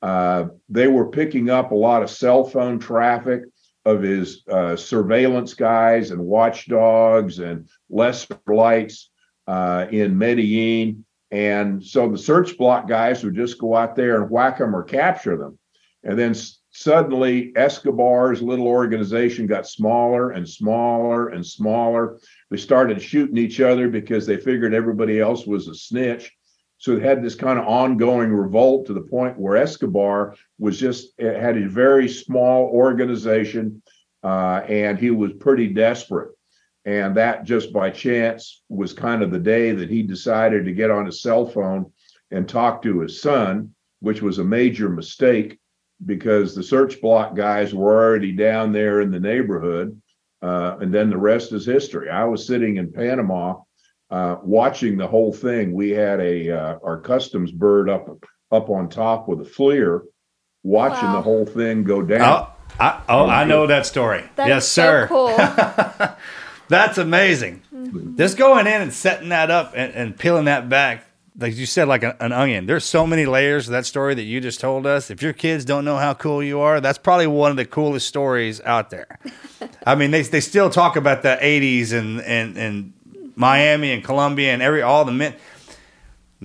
Uh, they were picking up a lot of cell phone traffic of his uh, surveillance guys and watchdogs and lesser lights uh, in Medellin. And so the search bloc guys would just go out there and whack them or capture them. And then suddenly Escobar's little organization got smaller and smaller and smaller. They started shooting each other because they figured everybody else was a snitch. So it had this kind of ongoing revolt to the point where Escobar was just it had a very small organization, uh, and he was pretty desperate. And that just by chance was kind of the day that he decided to get on his cell phone and talk to his son, which was a major mistake because the search block guys were already down there in the neighborhood. Uh, and then the rest is history. I was sitting in Panama uh, watching the whole thing. We had a uh, our customs bird up up on top with a FLIR, watching Wow. the whole thing go down. Oh, I, oh, I know that story. That's yes, so sir. cool. That's amazing. Mm-hmm. Just going in and setting that up and, and peeling that back, like you said, like an, an onion. There's so many layers to that story that you just told us. If your kids don't know how cool you are, that's probably one of the coolest stories out there. I mean, they, they still talk about the 80s and, and, and Miami and Colombia and every all the men.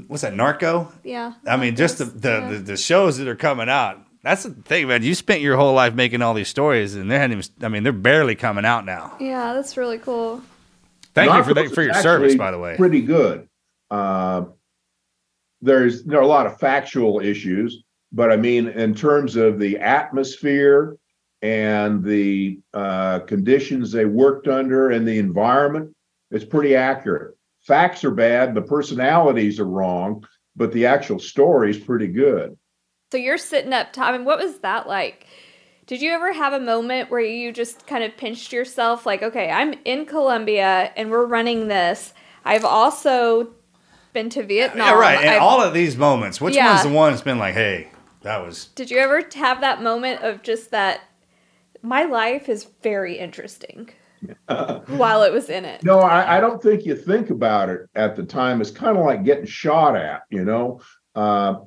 What's that, Narco? Yeah. I mean, just the, the, Yeah. the, the shows that are coming out. That's the thing, man. You spent your whole life making all these stories, and they hadn't even. I mean, they're barely coming out now. Yeah, that's really cool. Thank you for Narcos that, for your service, by the way. Pretty good. Uh, there's there are a lot of factual issues, but I mean, in terms of the atmosphere and the uh, conditions they worked under and the environment, it's pretty accurate. Facts are bad, the personalities are wrong, but the actual story is pretty good. So you're sitting up top. I mean, what was that like? Did you ever have a moment where you just kind of pinched yourself, like, okay, I'm in Colombia and we're running this. I've also been to Vietnam. yeah, right. And I've- all of these moments, which Yeah. one's the one that's been like, hey, that was Did you ever have that moment of just that? My life is very interesting while it was in it. No, I, I don't think you think about it at the time. It's kind of like getting shot at, you know. Uh,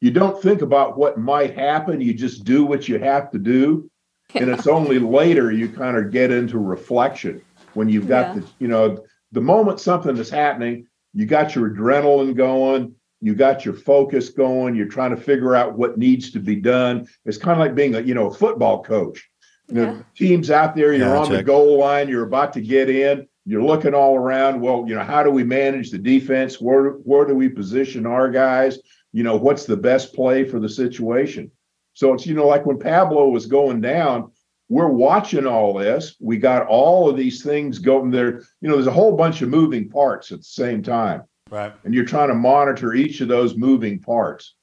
you don't think about what might happen. You just do what you have to do, and it's only later you kind of get into reflection when you've got Yeah. the, you know, the moment something is happening, you got your adrenaline going, you got your focus going. You're trying to figure out what needs to be done. It's kind of like being a, you know, a football coach. You know, Yeah. teams out there, you're Yeah, on the goal line, you're about to get in, you're looking all around. Well, you know, how do we manage the defense? Where where do we position our guys? You know, what's the best play for the situation? So it's you know, like when Pablo was going down, we're watching all this. We got all of these things going there. You know, there's a whole bunch of moving parts at the same time right. and you're trying to monitor each of those moving parts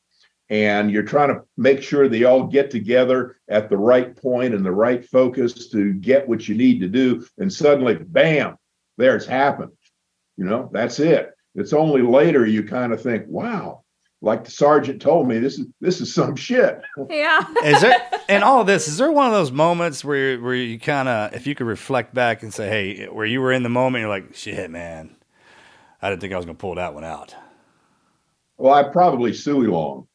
and you're trying to make sure they all get together at the right point and the right focus to get what you need to do and suddenly bam there it's happened you know that's it it's only later you kind of think wow like the sergeant told me this is this is some shit Yeah. Is there and all this? Is there one of those moments where where you kind of, if you could reflect back and say, hey, where you were in the moment, you're like, shit, man, I didn't think I was gonna pull that one out. Well, I probably Xuan Loc.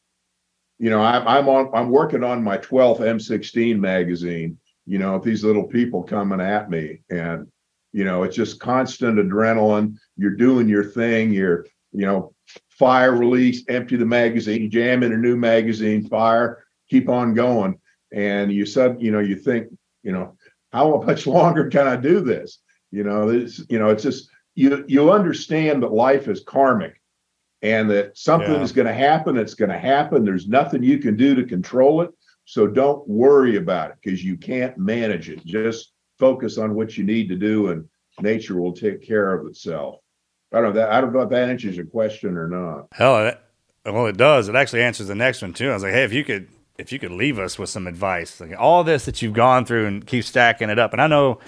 You know, I'm I'm on I'm working on my 12th M16 magazine. You know, these little people coming at me, and you know, it's just constant adrenaline. You're doing your thing. You're, you know, fire release, empty the magazine, jam in a new magazine, fire, keep on going. And you said, you know, you think, you know, how much longer can I do this? You know, this, you know, it's just you you understand that life is karmic and that something Yeah. is going to happen. It's going to happen. There's nothing you can do to control it. So don't worry about it because you can't manage it. Just focus on what you need to do, and nature will take care of itself. I don't know that. I don't know if that answers your question or not. Hell, it, well, it does. It actually answers the next one too. I was like, hey, if you could, if you could leave us with some advice, like all this that you've gone through and keep stacking it up, and I know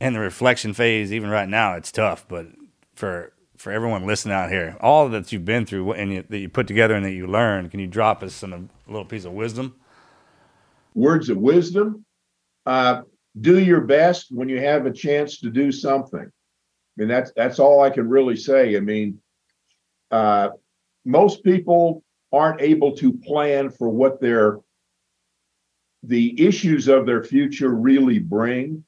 in the reflection phase, even right now, it's tough, but for for everyone listening out here, all that you've been through and you, that you put together and that you learned, can you drop us some a little piece of wisdom? Words of wisdom. Uh, do your best when you have a chance to do something. I mean, that's that's all I can really say. I mean, uh, most people aren't able to plan for what their the issues of their future really bring.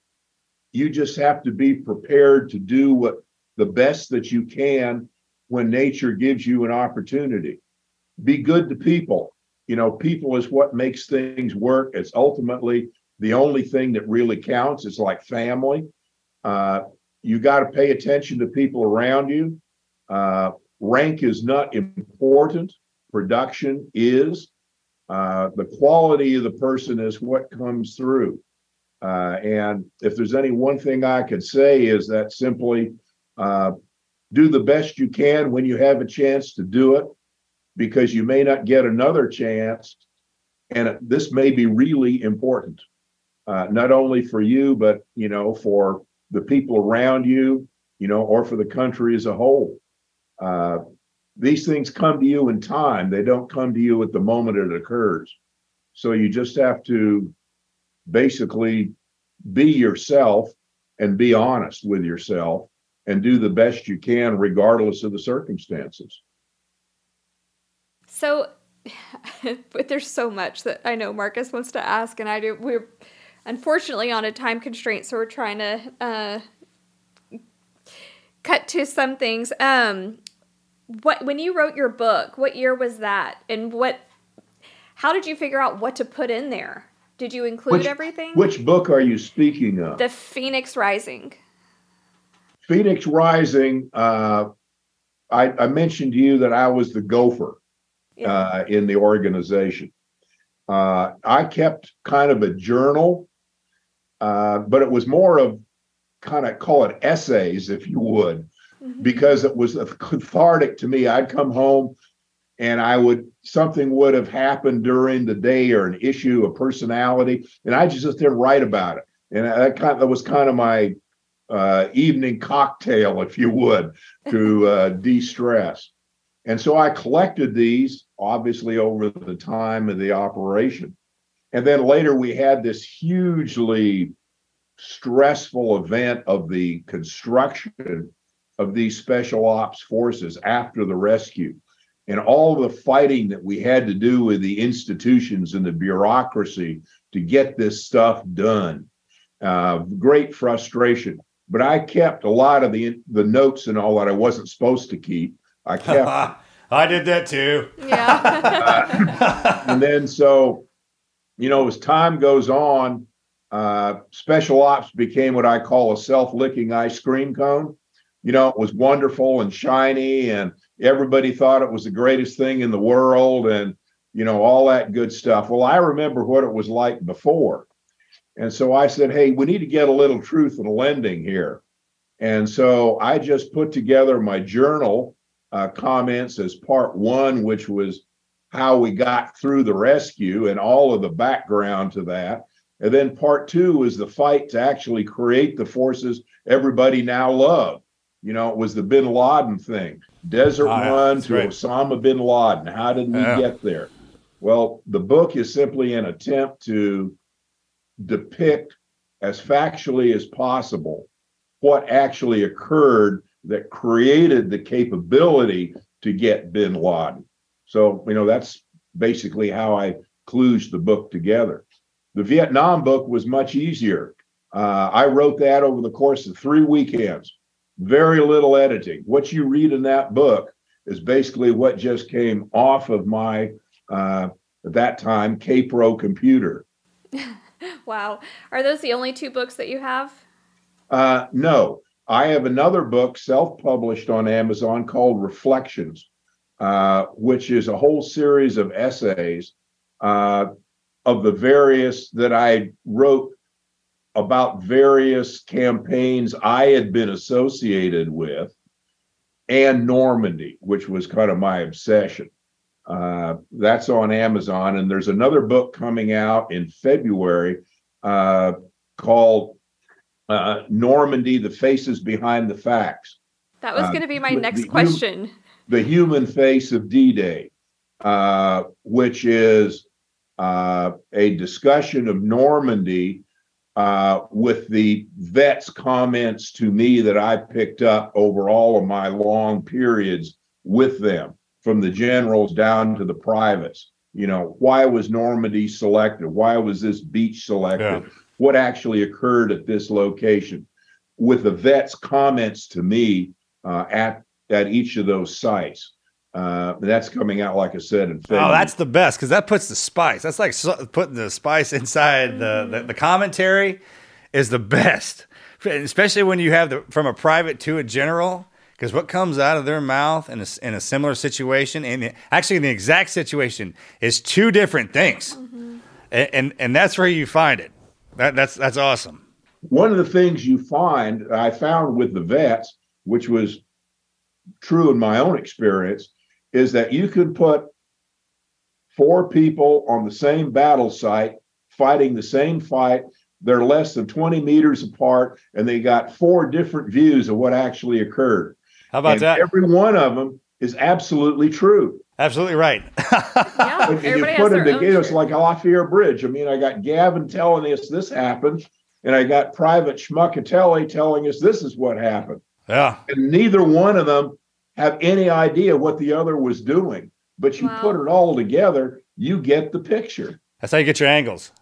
You just have to be prepared to do what the best that you can when nature gives you an opportunity. Be good to people. You know, people is what makes things work. It's ultimately the only thing that really counts. It's like family. Uh, you got to pay attention to people around you. Uh, rank is not important. Production is. Uh, the quality of the person is what comes through. Uh, and if there's any one thing I could say is that simply uh, do the best you can when you have a chance to do it, because you may not get another chance. And this may be really important, uh, not only for you, but you know, for the people around you. you know, or for the country as a whole. Uh, these things come to you in time, they don't come to you at the moment it occurs. So you just have to basically be yourself and be honest with yourself and do the best you can, regardless of the circumstances. So, but there's so much that I know Marcus wants to ask, and I do. We're unfortunately on a time constraint, so we're trying to uh, cut to some things. Um, what when you wrote your book, what year was that, and what? How did you figure out what to put in there? Did you include Which- everything? Which book are you speaking of? the Phoenix Rising. Phoenix Rising. Uh, I, I mentioned to you that I was the gopher Yeah. uh, in the organization. Uh, I kept kind of a journal, uh, but it was more of kind of call it essays, if you would, Mhm. because it was cathartic to me. I'd come home and I would something would have happened during the day or an issue, a personality, and I just didn't write about it. And that kind of, that was kind of my uh, evening cocktail, if you would, to uh, de-stress. And so I collected these, obviously, over the time of the operation. And then later we had this hugely stressful event of the construction of these special ops forces after the rescue. And all the fighting that we had to do with the institutions and the bureaucracy to get this stuff done. Uh, great frustration. But I kept a lot of the the notes and all that I wasn't supposed to keep. I kept I did that too. Yeah. and then so you know as time goes on uh special ops became what i call a self-licking ice cream cone. You know it was wonderful and shiny and everybody thought it was the greatest thing in the world and you know all that good stuff. Well i remember what it was like before. And so i said hey we need to get a little truth in lending here. And so i just put together my journal uh, comments as part one which was how we got through the rescue and all of the background to that. And then part two is the fight to actually create the forces everybody now love. You know, it was the bin Laden thing. Desert Oh, yeah, Run to right. Osama bin Laden. How did we Yeah. get there? Well, the book is simply an attempt to depict as factually as possible what actually occurred that created the capability to get bin Laden. So, you know, that's basically how I kludged the book together. The Vietnam book was much easier. Uh, I wrote that over the course of three weekends, very little editing. What you read in that book is basically what just came off of my, uh, at that time, Kaypro computer. wow. Are those the only two books that you have? Uh, no, I have another book self published on Amazon called Reflections, uh, which is a whole series of essays uh, of the various that I wrote about various campaigns I had been associated with and Normandy, which was kind of my obsession. Uh, that's on Amazon. And there's another book coming out in February uh, called uh, Normandy, the faces behind the facts, That was Uh, going to be my next the- question. The human face of D Day, uh, which is uh, a discussion of Normandy uh, with the vets' comments to me that I picked up over all of my long periods with them, from the generals down to the privates. You know, why was Normandy selected? Why was this beach selected? Yeah. What actually occurred at this location? With the vets' comments to me uh, at at each of those sites. Uh, that's coming out, like I said, in February. Oh, that's the best because that puts the spice. That's like so- putting the spice inside the, the the commentary is the best, especially when you have the from a private to a general. Because what comes out of their mouth in a, s- in a similar situation, and actually in the exact situation, is two different things, and, and and that's where you find it. That that's that's awesome. one of the things you find I found with the vets, which was true in my own experience, is that you can put four people on the same battle site fighting the same fight. they're less than 20 meters apart, and they got four different views of what actually occurred. How about and that? Every one of them is absolutely true. Absolutely right. Yeah, And, and you everybody has put them together, it's like La Fière Bridge. I mean, I got Gavin telling us this happened, and I got Private Schmuckatelli telling us this is what happened. Yeah. And neither one of them have any idea what the other was doing. But you Wow. put it all together, you get the picture. That's how you get your angles.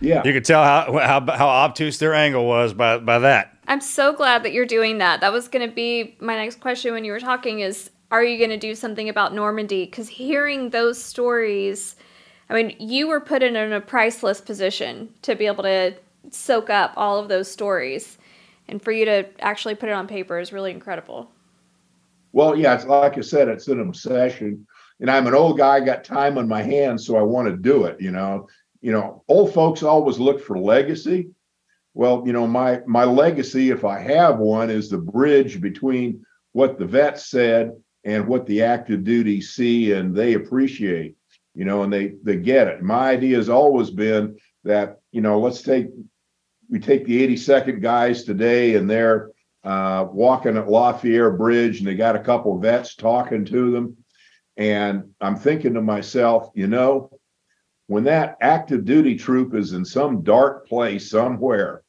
Yeah. You could tell how how, how obtuse their angle was by by that. I'm so glad that you're doing that. That was going to be my next question when you were talking is are you going to do something about Normandy cuz hearing those stories I mean, you were put in a priceless position to be able to soak up all of those stories. And for you to actually put it on paper is really incredible. Well, yeah, it's like I said, it's an obsession. And I'm an old guy, got time on my hands, so I want to do it, you know. You know, old folks always look for legacy. Well, you know, my my legacy, if I have one, is the bridge between what the vets said and what the active duty see and they appreciate, you know, and they they get it. My idea has always been that, you know, let's take we take the 82nd guys today and they're uh, walking at La Fière Bridge and they got a couple vets talking to them. And I'm thinking to myself, you know, when that active duty troop is in some dark place somewhere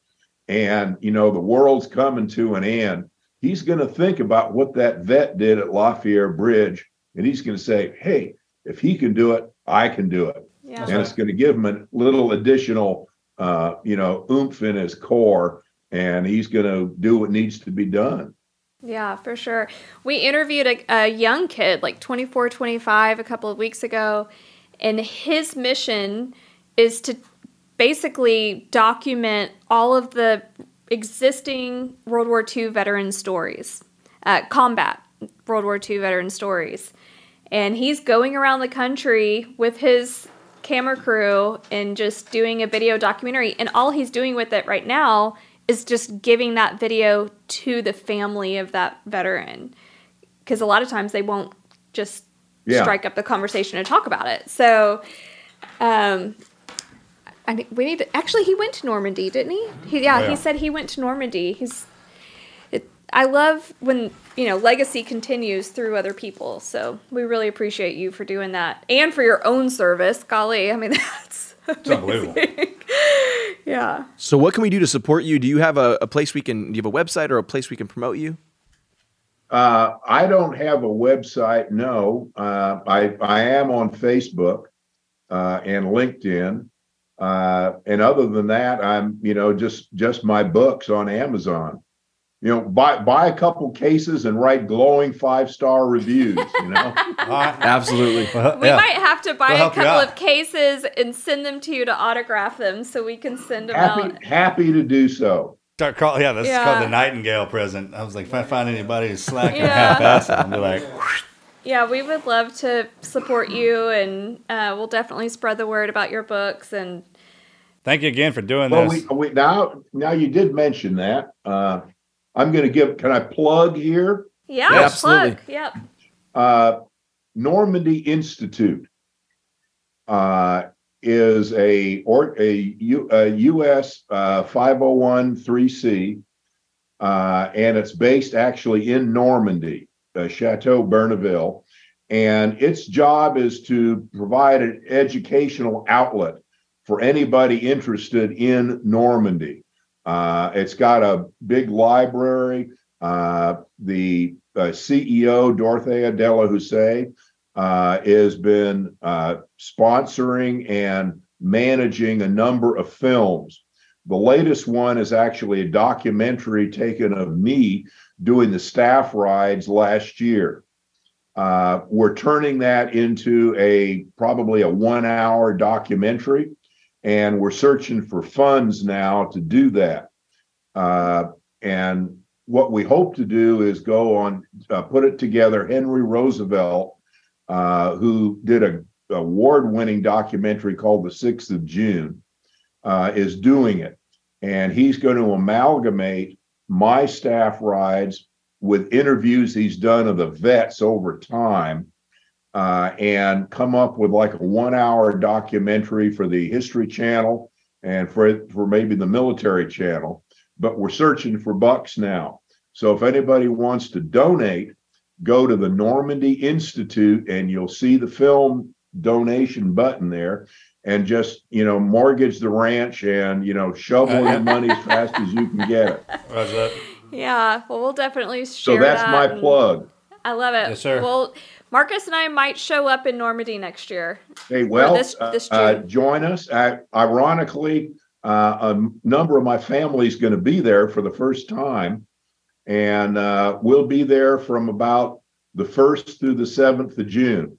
and, you know, the world's coming to an end, he's going to think about what that vet did at La Fière Bridge. And he's going to say, hey, if he can do it, I can do it. Yeah. and it's going to give him a little additional, uh, you know, oomph in his core, and he's going to do what needs to be done. Yeah, for sure. We interviewed a, a young kid, like 24, 25, a couple of weeks ago, and his mission is to basically document all of the existing World War II veteran stories, uh, combat World War II veteran stories. And he's going around the country with his camera crew and just doing a video documentary. And all he's doing with it right now is just giving that video to the family of that veteran. Because a lot of times they won't just Yeah. strike up the conversation and talk about it. So, um, I think we need to, actually, he went to Normandy, didn't he? he yeah, Oh, yeah. he said he went to Normandy. He's, I love when, you know, legacy continues through other people. So we really appreciate you for doing that and for your own service. Golly, I mean, that's It's unbelievable. yeah. So, what can we do to support you? Do you have a, a place we can? Do you have a website or a place we can promote you? Uh, I don't have a website. No, uh, I I am on Facebook uh, and LinkedIn, uh, and other than that, I'm you know just just my books on Amazon. You know, buy buy a couple cases and write glowing five star reviews. You know, All right. Absolutely. Well, We yeah. might have to buy We'll a couple of cases and send them to you to autograph them so we can send them out. happy happy to do so. Start call, yeah, this is Yeah. called the Nightingale present. I was like, if I find anybody who's slacking Yeah. half-assed, I'll be like, Yeah, we would love to support you, and uh, we'll definitely spread the word about your books. And thank you again for doing Well, this. we, we now now you did mention that. Uh, I'm going to give. Can I plug here? yeah, Yeah, absolutely. plug. Yep. uh, Normandy Institute uh, is a or a, U, a U.S. Uh, 501c, uh, and it's based actually in Normandy, uh, Chateau Berneville, and its job is to provide an educational outlet for anybody interested in Normandy. Uh, it's got a big library. Uh, the uh, CEO, Dorothea de La Houssaye, uh, has been uh, sponsoring and managing a number of films. The latest one is actually a documentary taken of me doing the staff rides last year. Uh, we're turning that into a probably a one hour documentary, and we're searching for funds now to do that. Uh, and what we hope to do is go on, uh, put it together. Henry Roosevelt, uh, who did a award winning documentary called The Sixth of June, uh, is doing it. And he's going to amalgamate my staff rides with interviews he's done of the vets over time uh, and come up with like a one hour documentary for the History Channel and for for maybe the military channel. But we're searching for bucks now. So if anybody wants to donate, go to the Normandy Institute and you'll see the film donation button there and just you know mortgage the ranch and you know shovel in the money as fast as you can get it Roger that. Yeah, well, we'll definitely share. so that's that my plug I love it. Yes, sir. Well, Marcus and I might show up in Normandy next year. hey well this- this uh, June. join us I, ironically uh, a m- number of my family is going to be there for the first time and uh, we'll be there from about the 1st through the 7th of june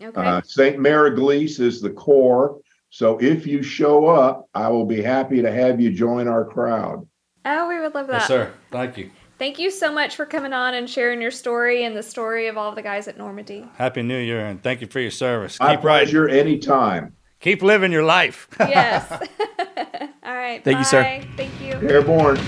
Okay. Uh, St. Mere Eglise is the core. So if you show up, I will be happy to have you join our crowd. oh, we would love that. Yes, sir. Thank you. Thank you so much for coming on and sharing your story and the story of all the guys at Normandy. Happy New Year and thank you for your service. My Keep right. pleasure anytime. Keep living your life. Yes. all right. Thank you, sir. Thank you. Airborne.